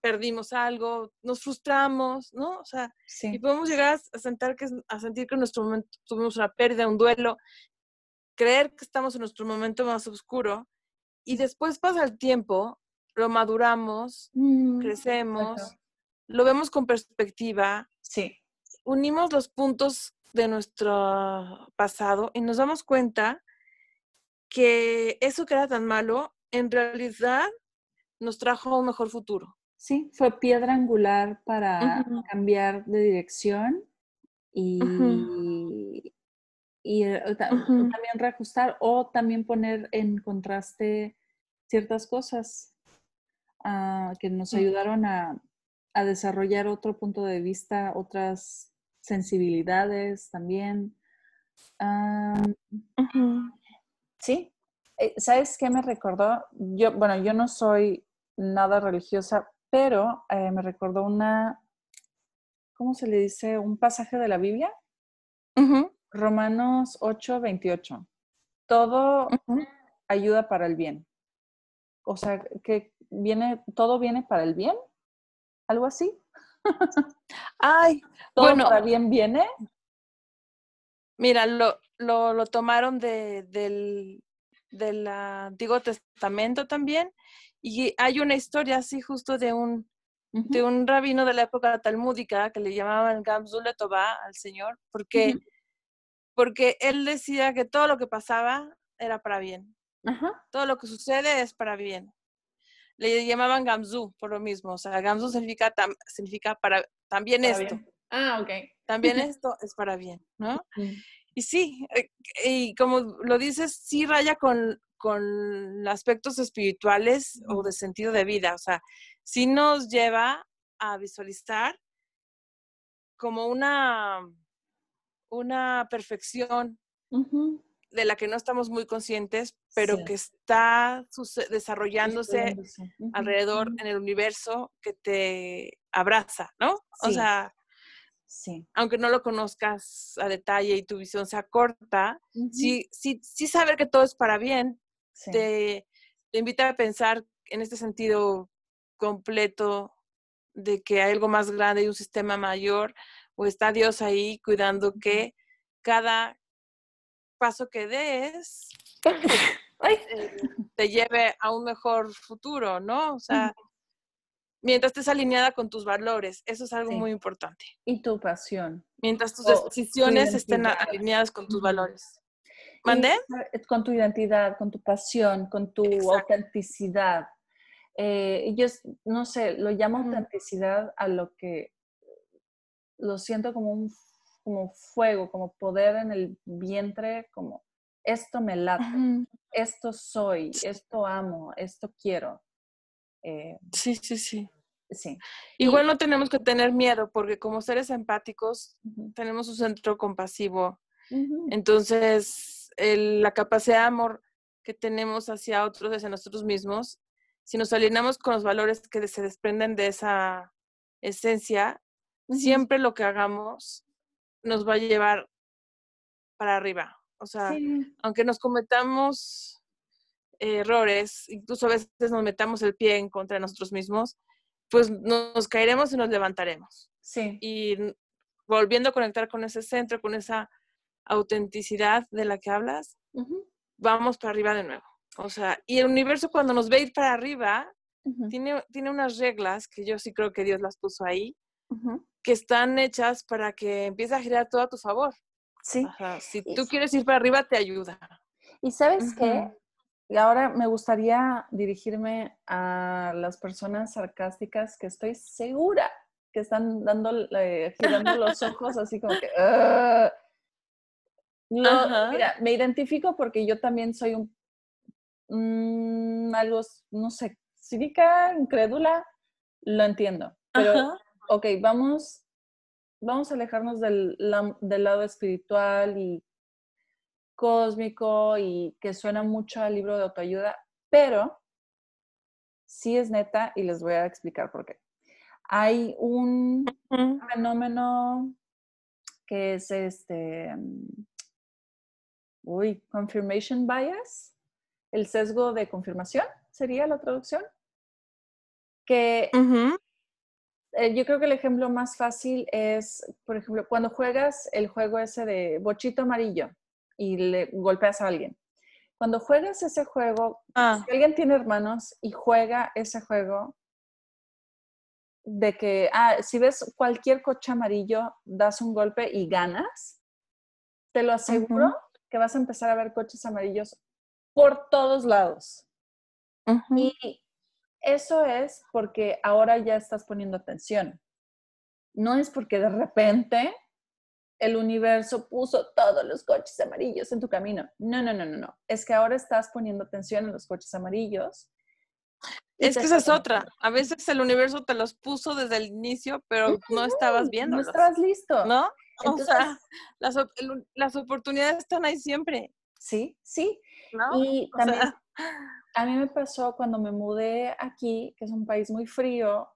perdimos algo, nos frustramos, ¿no? O sea, y podemos llegar a, sentar que, a sentir que en nuestro momento tuvimos una pérdida, un duelo, creer que estamos en nuestro momento más oscuro y después pasa el tiempo, lo maduramos, mm, crecemos, lo vemos con perspectiva. Sí. Unimos los puntos de nuestro pasado y nos damos cuenta que eso que era tan malo, en realidad nos trajo un mejor futuro. Sí, fue piedra angular para cambiar de dirección y, y eh, también reajustar o también poner en contraste ciertas cosas ah, que nos ayudaron a, desarrollar otro punto de vista, otras sensibilidades también. sí, eh, ¿sabes qué me recordó? Yo, bueno, yo no soy nada religiosa, pero eh, me recordó una, ¿cómo se le dice? Un pasaje de la Biblia. Romanos 8, 28. Todo ayuda para el bien. O sea, que viene, todo viene para el bien. Algo así. Ay, ¿Todo bueno, para bien viene? Mira, lo, lo, lo tomaron de, del, del Antiguo Testamento también y hay una historia así justo de un, de un rabino de la época talmúdica que le llamaban Gamzul al Señor, porque, porque él decía que todo lo que pasaba era para bien. Todo lo que sucede es para bien. Le llamaban Gamzu por lo mismo. O sea, Gamzu significa, significa para, también esto. Ah, ok. También esto es para bien, ¿no? Y sí, eh, y como lo dices, sí raya con, con aspectos espirituales o de sentido de vida. O sea, sí nos lleva a visualizar como una, una perfección de la que no estamos muy conscientes, pero que está desarrollándose alrededor en el universo que te abraza, ¿no? O sea, sí. aunque no lo conozcas a detalle y tu visión sea corta, sí, sí, sí saber que todo es para bien, te, te invita a pensar en este sentido completo de que hay algo más grande y un sistema mayor, o está Dios ahí cuidando que cada paso que des eh, te lleve a un mejor futuro, ¿no? O sea, mientras estés alineada con tus valores, eso es algo muy importante. Y tu pasión. Mientras tus decisiones estén alineadas con tus valores. ¿Mandé? Con tu identidad, con tu pasión, con tu autenticidad. Eh, yo no sé, lo llamo autenticidad a lo que lo siento como un como fuego, como poder en el vientre, como esto me late, esto soy, esto amo, esto quiero. Eh, sí, sí, sí. Sí. Igual no tenemos que tener miedo porque como seres empáticos tenemos un centro compasivo. Entonces, la capacidad de amor que tenemos hacia otros, hacia nosotros mismos, si nos alineamos con los valores que se desprenden de esa esencia, siempre lo que hagamos nos va a llevar para arriba. O sea, aunque nos cometamos errores, incluso a veces nos metamos el pie en contra de nosotros mismos, pues nos caeremos y nos levantaremos. Sí. Y volviendo a conectar con ese centro, con esa autenticidad de la que hablas, vamos para arriba de nuevo. O sea, y el universo cuando nos ve ir para arriba, tiene, tiene unas reglas que yo sí creo que Dios las puso ahí, que están hechas para que empiece a girar todo a tu favor. Sí. Si tú quieres ir para arriba, te ayuda. Y sabes qué? Y ahora me gustaría dirigirme a las personas sarcásticas que estoy segura que están dando, girando los ojos así como que... No, mira, me identifico porque yo también soy un mm, algo, no sé, cívica, incrédula, lo entiendo. Pero ok, vamos, vamos a alejarnos del, del lado espiritual y cósmico y que suena mucho al libro de autoayuda, pero sí es neta y les voy a explicar por qué. Hay un fenómeno que es este, uy, confirmation bias, el sesgo de confirmación sería la traducción, que eh, yo creo que el ejemplo más fácil es, por ejemplo, cuando juegas el juego ese de bochito amarillo y le golpeas a alguien. Cuando juegas ese juego, ah. si alguien tiene hermanos y juega ese juego, de que, ah, si ves cualquier coche amarillo, das un golpe y ganas, te lo aseguro que vas a empezar a ver coches amarillos por todos lados. Y eso es porque ahora ya estás poniendo atención. No es porque de repente el universo puso todos los coches amarillos en tu camino. No, no, no, no, no. Es que ahora estás poniendo atención en los coches amarillos. Es que esa es otra. A veces el universo te los puso desde el inicio, pero no estabas viendo. No estabas listo. ¿No? O sea, las, las, oportunidades están ahí siempre. Sí, sí. Y también a mí me pasó cuando me mudé aquí, que es un país muy frío,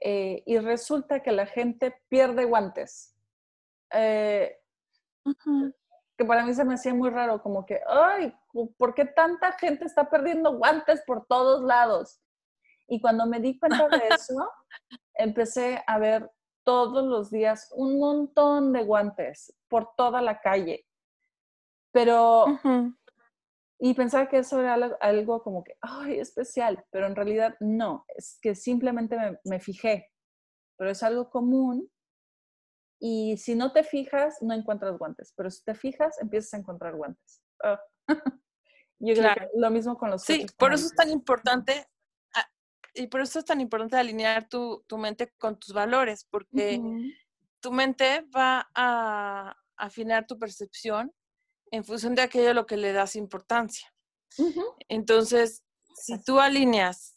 eh, y resulta que la gente pierde guantes. Eh, que para mí se me hacía muy raro, como que, ay, ¿por qué tanta gente está perdiendo guantes por todos lados? Y cuando me di cuenta de eso, empecé a ver todos los días un montón de guantes por toda la calle. Pero y pensaba que eso era algo, como que, ay, especial, pero en realidad no, es que simplemente me, fijé, pero es algo común y si no te fijas, no encuentras guantes, pero si te fijas, empiezas a encontrar guantes. Ah. Yo creo que lo mismo con los Sí, por eso es tan importante, y por eso es tan importante alinear tu, tu mente con tus valores, porque tu mente va a afinar tu percepción en función de aquello a lo que le das importancia. Entonces, si tú alineas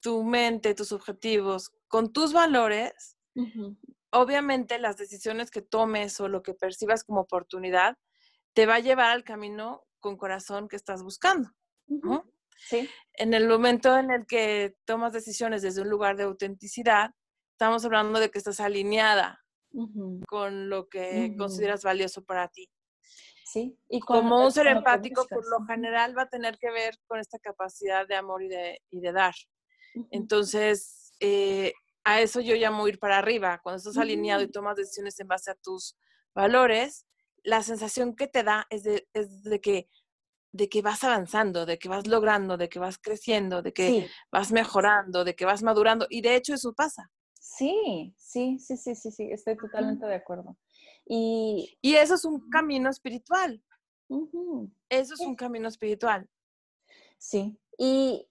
tu mente, tus objetivos con tus valores, obviamente las decisiones que tomes o lo que percibas como oportunidad te va a llevar al camino con corazón que estás buscando. Sí. En el momento en el que tomas decisiones desde un lugar de autenticidad, estamos hablando de que estás alineada con lo que consideras valioso para ti. Sí. Y como un ser empático, por lo general va a tener que ver con esta capacidad de amor y de, y de dar. Entonces, eh, a eso yo llamo ir para arriba. Cuando estás alineado y tomas decisiones en base a tus valores, la sensación que te da es de, es de que de que vas avanzando, de que vas logrando, de que vas creciendo, de que vas mejorando, de que vas madurando. Y de hecho eso pasa. Sí, sí, sí, sí, sí, sí, estoy totalmente de acuerdo. Y, y eso es un camino espiritual. Eso es un camino espiritual. Sí, y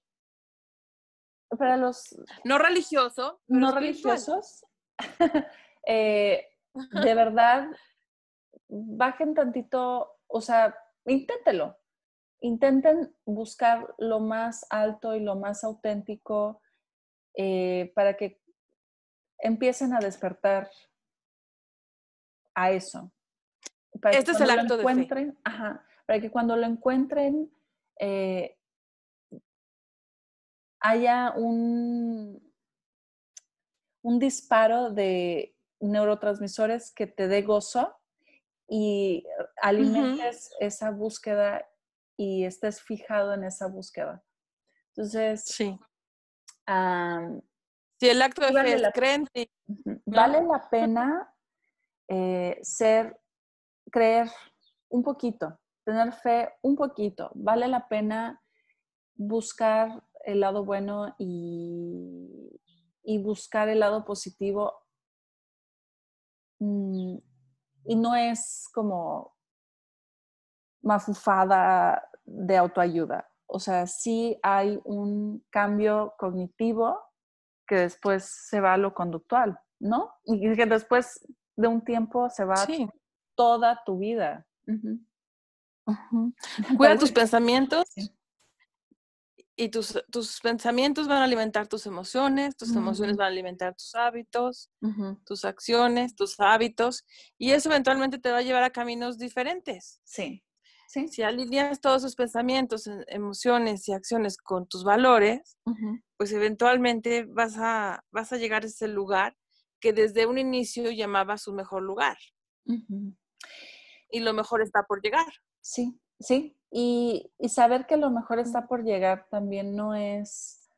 para los... No religioso. No religiosos. Eh, de verdad, bajen tantito, o sea, inténtelo. Intenten buscar lo más alto y lo más auténtico eh, para que empiecen a despertar a eso. este es el acto de fe. Ajá, para que cuando lo encuentren eh, haya un, un disparo de neurotransmisores que te dé gozo y alimentes esa búsqueda y estés fijado en esa búsqueda. Entonces, sí. si el acto de fe es crente. Vale la pena eh, ser, creer un poquito, tener fe un poquito. Vale la pena buscar el lado bueno y, buscar el lado positivo. Mm, y no es como mafufada de autoayuda. O sea, sí hay un cambio cognitivo que después se va a lo conductual, ¿no? Y que después de un tiempo se va toda tu vida. Cuida tus pensamientos y tus, tus, pensamientos van a alimentar tus emociones, tus emociones van a alimentar tus hábitos, tus acciones, tus hábitos, y eso eventualmente te va a llevar a caminos diferentes. Sí. ¿Sí? Si alineas todos tus pensamientos, emociones y acciones con tus valores, pues eventualmente vas a, vas a llegar a ese lugar que desde un inicio llamaba su mejor lugar. Y lo mejor está por llegar. Sí, sí, y, saber que lo mejor está por llegar también no es,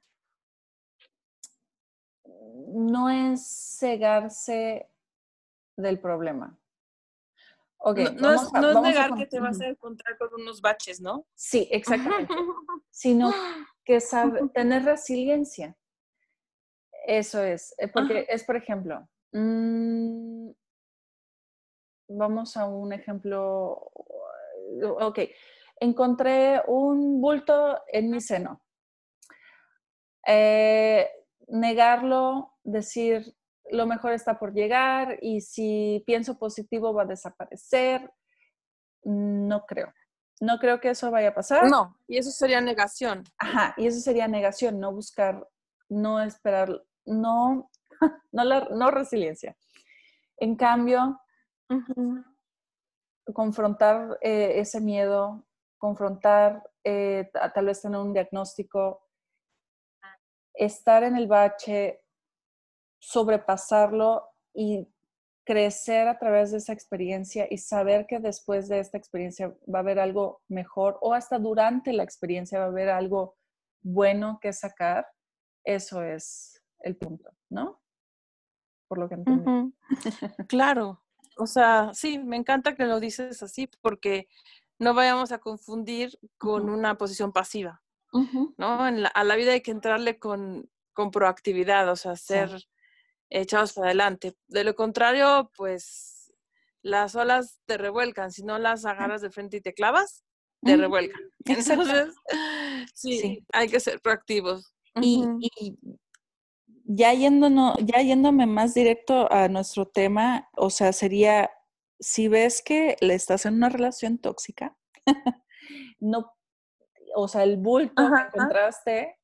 no es cegarse del problema. No, es, negar que te vas a encontrar con unos baches, ¿no? Sí, exactamente. Sino que sabe, tener resiliencia. Eso es. Eh, porque es, por ejemplo, mm, vamos a un ejemplo. Ok, encontré un bulto en mi seno. Eh, negarlo, decir lo mejor está por llegar y si pienso positivo va a desaparecer, no creo. No creo que eso vaya a pasar. No, y eso sería negación. Ajá, y eso sería negación, no buscar, no esperar, no, no, la, no resiliencia. En cambio, confrontar eh, ese miedo, confrontar, eh, tal vez tener un diagnóstico, estar en el bache, sobrepasarlo y crecer a través de esa experiencia y saber que después de esta experiencia va a haber algo mejor o hasta durante la experiencia va a haber algo bueno que sacar, eso es el punto, ¿no? Por lo que entiendo. claro. O sea, sí, me encanta que lo dices así porque no vayamos a confundir con una posición pasiva, ¿no? a la vida hay que entrarle con, proactividad, o sea, ser echados para adelante. De lo contrario, pues las olas te revuelcan, si no las agarras de frente y te clavas, te revuelcan. Entonces, sí, hay que ser proactivos. Y, ya, yéndonos, ya yéndome más directo a nuestro tema, o sea, sería si ves que le estás en una relación tóxica, no, o sea, el bulto que encontraste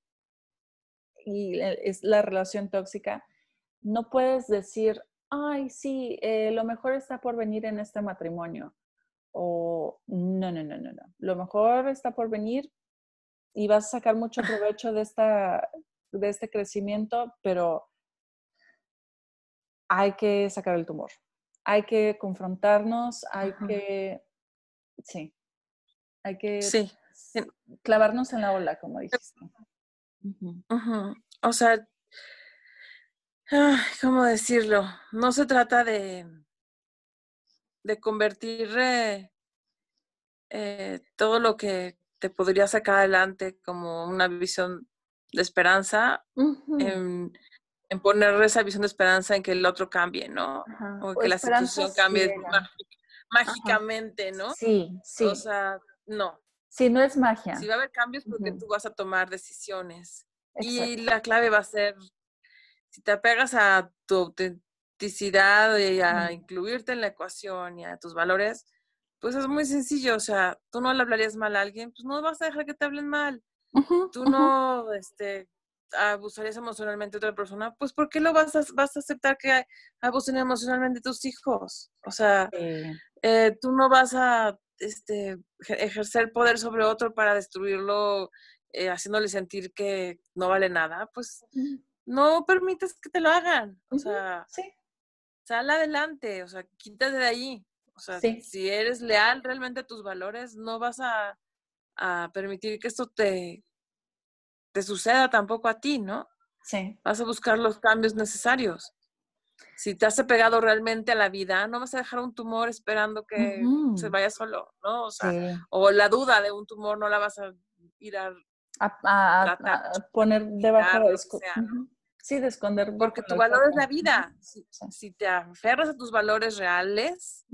y es la relación tóxica, no puedes decir, ay, sí, eh, lo mejor está por venir en este matrimonio. o no, no, no, no, no. Lo mejor está por venir y vas a sacar mucho provecho de, esta, de este crecimiento, pero hay que sacar el tumor. Hay que confrontarnos, hay que, sí, hay que sí. clavarnos en la ola, como dijiste. O sea, ¿cómo decirlo? No se trata de, de convertir eh, eh, todo lo que te podría sacar adelante como una visión de esperanza en, poner esa visión de esperanza en que el otro cambie, ¿no? O que la situación cambie mágicamente, ¿no? Sí, sí. O sea, no. Sí, no es magia. Si va a haber cambios porque tú vas a tomar decisiones. Y la clave va a ser, si te apegas a tu autenticidad y a incluirte en la ecuación y a tus valores, pues es muy sencillo, o sea, tú no le hablarías mal a alguien, pues no vas a dejar que te hablen mal. tú no este, abusarías emocionalmente de otra persona, pues ¿por qué lo vas a, vas a aceptar que abusen emocionalmente tus hijos? O sea, eh, tú no vas a este, ejercer poder sobre otro para destruirlo, eh, haciéndole sentir que no vale nada, pues no permites que te lo hagan. O sea, sal adelante, o sea, quítate de ahí. O sea, si eres leal realmente a tus valores, no vas a, a permitir que esto te, te suceda tampoco a ti, ¿no? Sí. Vas a buscar los cambios necesarios. Si te has pegado realmente a la vida, no vas a dejar un tumor esperando que se vaya solo, ¿no? O sea, o la duda de un tumor no la vas a ir a, a, poner debajo de Sí, de esconder. Porque tu valor es la vida. Si, te aferras a tus valores reales,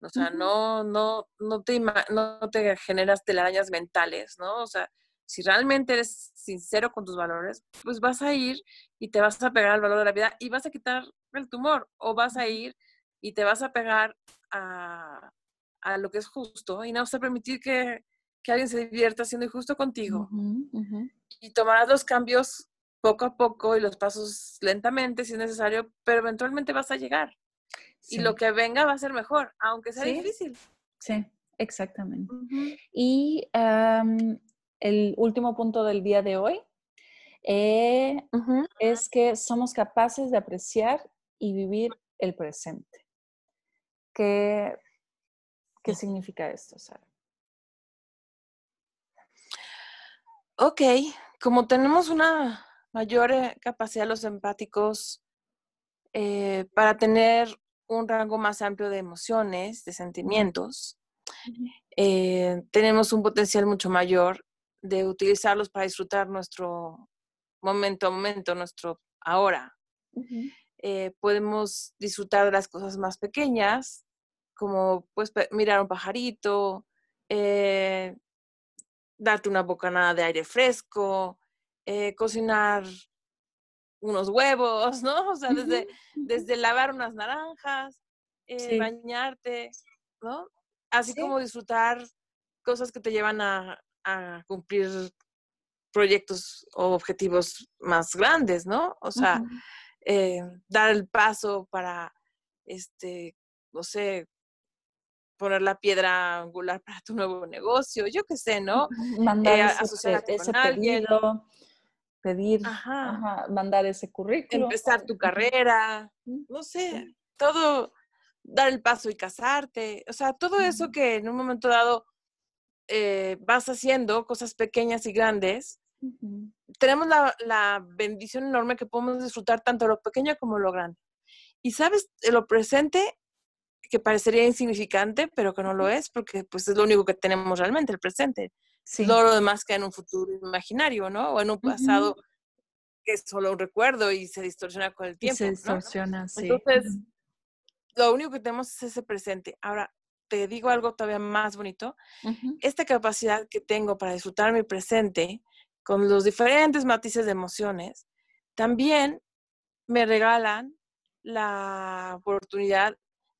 o sea, no, no, no, te, no te generas telarañas mentales, ¿no? O sea, si realmente eres sincero con tus valores, pues vas a ir y te vas a pegar al valor de la vida y vas a quitar el tumor o vas a ir y te vas a pegar a, a lo que es justo y no vas a permitir que, que alguien se divierta siendo injusto contigo. Y tomarás los cambios poco a poco y los pasos lentamente si es necesario, pero eventualmente vas a llegar. Y lo que venga va a ser mejor, aunque sea difícil. Sí, exactamente. Y el último punto del día de hoy eh, es que somos capaces de apreciar y vivir el presente. ¿Qué, qué significa esto, Sara? Ok, como tenemos una mayor eh, capacidad los empáticos eh, para tener un rango más amplio de emociones, de sentimientos. Eh, tenemos un potencial mucho mayor de utilizarlos para disfrutar nuestro momento a momento, nuestro ahora. podemos disfrutar de las cosas más pequeñas, como pues mirar un pajarito, darte una bocanada de aire fresco, eh, cocinar unos huevos, ¿no? O sea, desde, desde lavar unas naranjas, eh, bañarte, ¿no? Así como disfrutar cosas que te llevan a, cumplir proyectos o objetivos más grandes, ¿no? O sea, eh, dar el paso para, este, no sé, poner la piedra angular para tu nuevo negocio, yo qué sé, ¿no? Mandar ese, pedido, pedir, mandar ese currículum. Empezar tu carrera, no sé, todo, dar el paso y casarte, o sea, todo eso que en un momento dado eh, vas haciendo, cosas pequeñas y grandes, tenemos la, la, bendición enorme que podemos disfrutar tanto lo pequeño como lo grande. Y sabes, lo presente que parecería insignificante, pero que no lo es, porque pues es lo único que tenemos realmente, el presente. Sí. Todo lo demás que en un futuro imaginario, ¿no? O en un pasado que es solo un recuerdo y se distorsiona con el tiempo. se distorsiona, sí. Entonces, lo único que tenemos es ese presente. Ahora, te digo algo todavía más bonito. Esta capacidad que tengo para disfrutar mi presente con los diferentes matices de emociones, también me regalan la oportunidad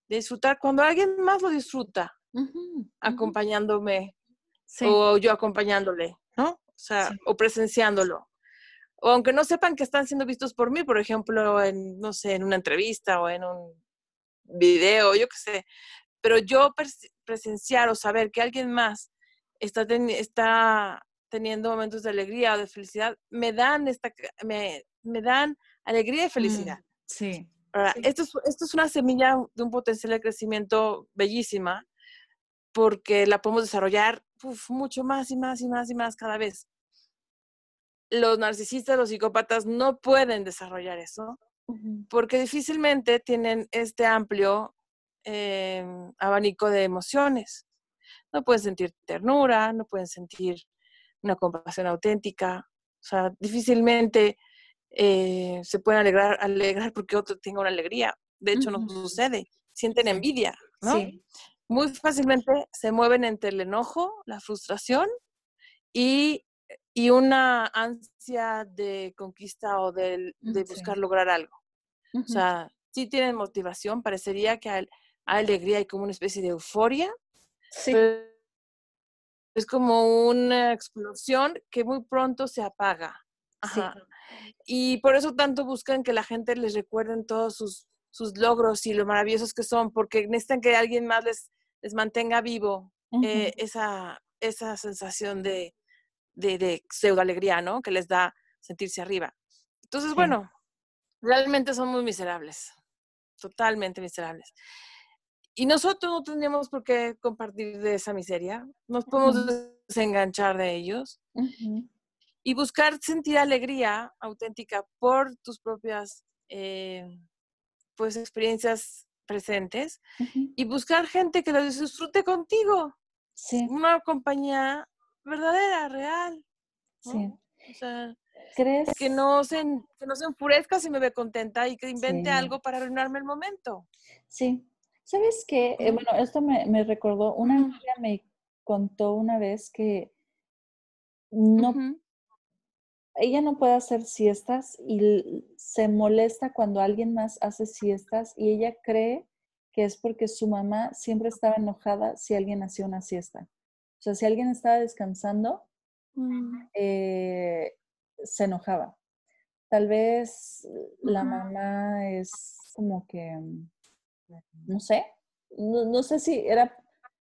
de disfrutar cuando alguien más lo disfruta, acompañándome o yo acompañándole, ¿no? O sea, o presenciándolo. O aunque no sepan que están siendo vistos por mí, por ejemplo, en, no sé, en una entrevista o en un video, yo qué sé. Pero yo presenciar o saber que alguien más está, está teniendo momentos de alegría o de felicidad, me dan, esta, me, me dan alegría y felicidad. Mm, sí. Esto, es, esto es una semilla de un potencial de crecimiento bellísima porque la podemos desarrollar mucho más y más y más y más cada vez. Los narcisistas, los psicópatas no pueden desarrollar eso porque difícilmente tienen este amplio em, abanico de emociones. No pueden sentir ternura, no pueden sentir una compasión auténtica, o sea, difícilmente eh, se pueden alegrar, alegrar porque otro tenga una alegría. De hecho, no sucede. Sienten envidia, ¿no? Muy fácilmente se mueven entre el enojo, la frustración y, y una ansia de conquista o de, de buscar lograr algo. O sea, sí tienen motivación, parecería que hay, alegría y como una especie de euforia. Sí. es como una explosión que muy pronto se apaga. Ajá. Y por eso tanto buscan que la gente les recuerden todos sus, sus logros y lo maravillosos que son, porque necesitan que alguien más les, les mantenga vivo eh, esa, esa sensación de, de, de pseudo alegría, ¿no? Que les da sentirse arriba. Entonces, bueno, realmente son muy miserables, totalmente miserables. Y nosotros no tendríamos por qué compartir de esa miseria, nos podemos desenganchar de ellos y buscar sentir alegría auténtica por tus propias eh, pues experiencias presentes y buscar gente que lo disfrute contigo. Sí. Una compañía verdadera, real. Sí. O sea, ¿Crees? Que no, se, que no se enfurezca si me ve contenta y que invente algo para arruinarme el momento. Sí. ¿Sabes qué? Eh, bueno, esto me, me recordó, una amiga me contó una vez que no, ella no puede hacer siestas y se molesta cuando alguien más hace siestas y ella cree que es porque su mamá siempre estaba enojada si alguien hacía una siesta. O sea, si alguien estaba descansando, mm. eh, se enojaba. Tal vez la mamá es como que, no sé, no, sé si era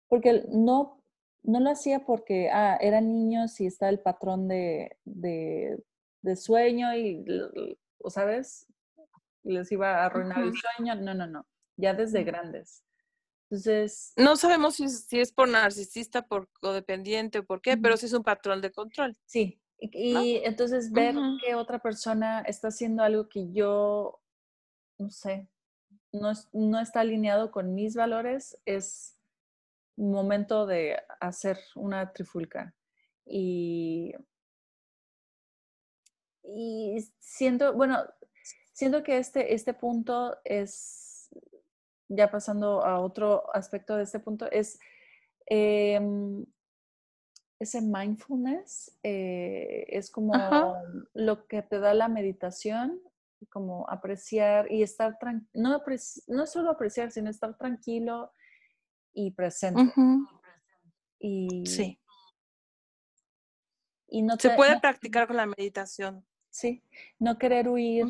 porque no no lo hacía porque, ah, eran niños y está el patrón de, de, sueño y, o sabes, les iba a arruinar el sueño. No, no, no, ya desde grandes. Entonces... No sabemos si, si es por narcisista, por codependiente o por qué, pero sí es un patrón de control. Sí, y, entonces ver que otra persona está haciendo algo que yo, no sé, no, no está alineado con mis valores es momento de hacer una trifulca. Y, y siento, bueno, siento que este, este punto es, ya pasando a otro aspecto de este punto, es em, ese mindfulness, eh, es como lo que te da la meditación, como apreciar y estar no, no solo apreciar, sino estar tranquilo y presente. Y, sí. Y no Se puede practicar con la meditación. Sí, no querer huir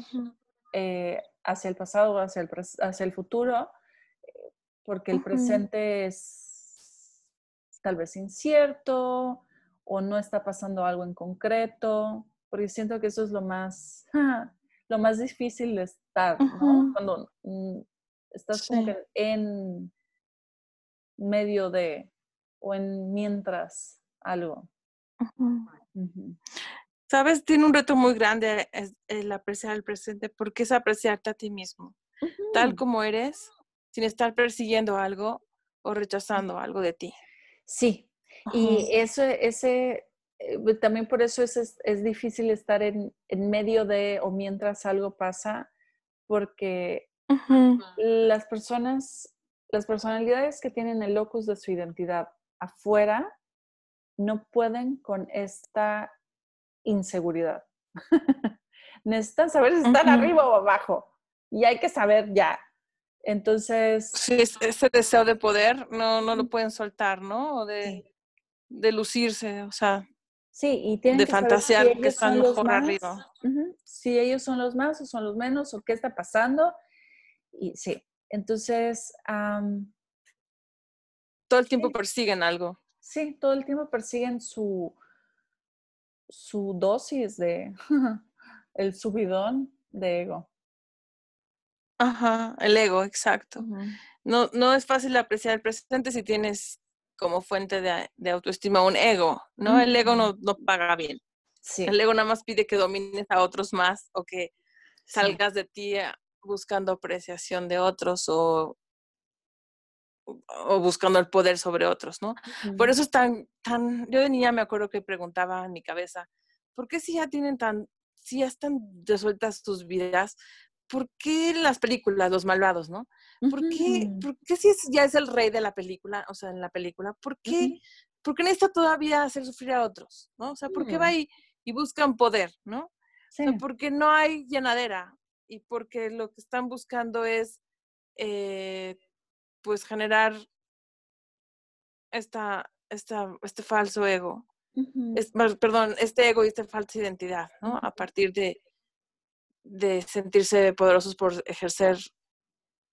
eh, hacia el pasado o hacia el, hacia el futuro, eh, porque el presente es tal vez incierto o no está pasando algo en concreto, porque siento que eso es lo más, lo más difícil de estar, ¿no? Cuando mm, estás como que en medio de o en mientras algo. Sabes, tiene un reto muy grande el apreciar el presente porque es apreciarte a ti mismo, tal como eres, sin estar persiguiendo algo o rechazando algo de ti. Sí, y eso, ese, eh, también por eso es, es, difícil estar en, en, medio de o mientras algo pasa, porque las personas las personalidades que tienen el locus de su identidad afuera no pueden con esta inseguridad. Necesitan saber si están arriba o abajo y hay que saber ya. Entonces... Sí, ese deseo de poder no, no lo pueden soltar, ¿no? O de, de lucirse, o sea... Sí, y tienen de fantasear que están mejor arriba. Si ellos son los más o son los menos o qué está pasando. Y sí, entonces... todo el tiempo persiguen algo. Sí, todo el tiempo persiguen su, su dosis de el subidón de ego. Ajá, el ego, exacto. no, no es fácil apreciar el presente si tienes como fuente de, autoestima un ego, ¿no? El ego no, no paga bien. Sí. El ego nada más pide que domines a otros más o que salgas de ti buscando apreciación de otros o, o buscando el poder sobre otros, ¿no? Por eso es tan, tan, yo de niña me acuerdo que preguntaba en mi cabeza, ¿por qué si ya tienen tan, si ya están resueltas sus vidas, ¿por qué las películas, los malvados, no? ¿Por qué, ¿por qué si ya es el rey de la película, o sea, en la película, ¿por qué, ¿por qué necesita todavía hacer sufrir a otros, no? O sea, ¿por qué va mm. y, y buscan poder, no? Sí. porque no hay llenadera y porque lo que están buscando es, eh, pues, generar esta, esta, este falso ego. es, perdón, este ego y esta falsa identidad, ¿no? A partir de, de sentirse poderosos por ejercer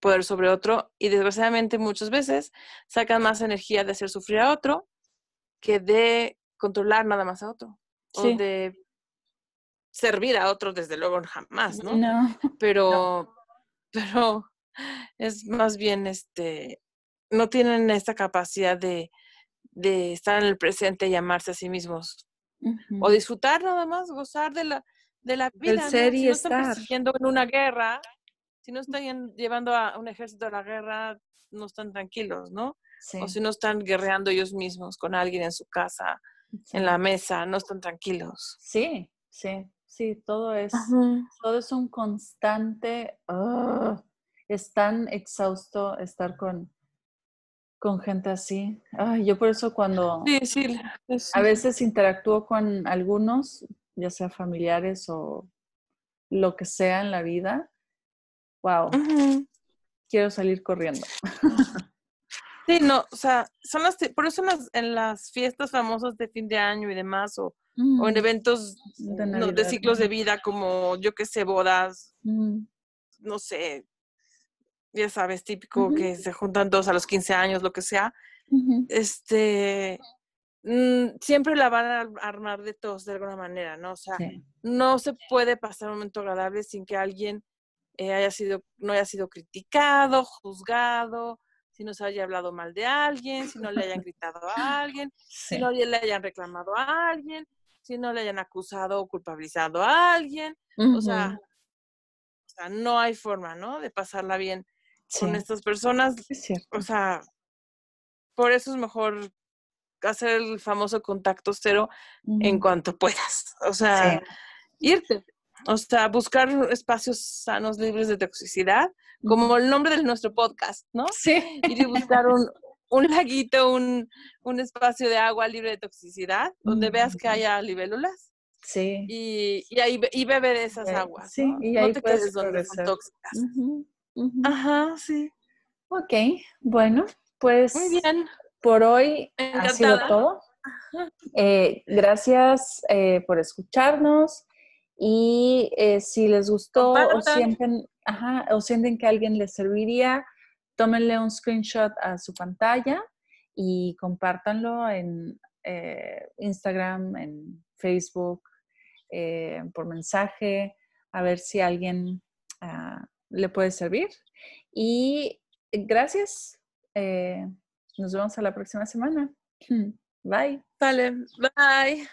poder sobre otro y desgraciadamente muchas veces sacan más energía de hacer sufrir a otro que de controlar nada más a otro o de servir a otro desde luego jamás, ¿no? No. Pero, pero es más bien este, no tienen esta capacidad de, de estar en el presente y amarse a sí mismos. O disfrutar nada más, gozar de la, de la vida. Si no están persiguiendo en una guerra, si no están llevando a un ejército a la guerra, no están tranquilos, ¿no? O si no están guerreando ellos mismos con alguien en su casa, en la mesa, no están tranquilos. Sí, sí, sí, todo es, todo es un constante, es tan exhausto estar con, con gente así. yo por eso cuando sí, sí, a veces interactúo con algunos, ya sea familiares o lo que sea en la vida, wow, quiero salir corriendo. Sí, no, o sea, son las, por eso en las, en las fiestas famosas de fin de año y demás, o, o en mm. eventos de, ciclos de vida como, yo qué sé, bodas, mm. no sé, ya sabes, típico que se juntan todos a los 15 años, lo que sea, este, Mm, siempre la van a armar de todos de alguna manera, ¿no? O sea, no se puede pasar un momento agradable sin que alguien eh, haya sido, no haya sido criticado, juzgado, si no se haya hablado mal de alguien, si no le hayan gritado a alguien, si no le hayan reclamado a alguien, si no le hayan acusado o culpabilizado a alguien. o, sea, o sea, no hay forma, ¿no? De pasarla bien con estas personas. o sea, por eso es mejor hacer el famoso contacto cero en cuanto puedas. O sea, irte. O sea, buscar espacios sanos, libres de toxicidad, como el nombre de nuestro podcast, ¿no? Sí. Ir y buscar un, un laguito, un, un, espacio de agua libre de toxicidad, donde veas que haya libélulas. Sí. Y, y, ahí, y bebe de esas aguas. Sí, ¿no? y ahí no te quedes donde son tóxicas. Ajá, sí. Ok, bueno, pues. Muy bien por hoy ha sido todo. Eh, gracias eh, por escucharnos y eh, si les gustó o sienten, o sienten que a alguien les serviría, tómenle un screenshot a su pantalla y compártanlo en Instagram, en Facebook, por mensaje, a ver si alguien ah, le puede servir. Y gracias. Nos vemos a la próxima semana. Bye. Vale, bye.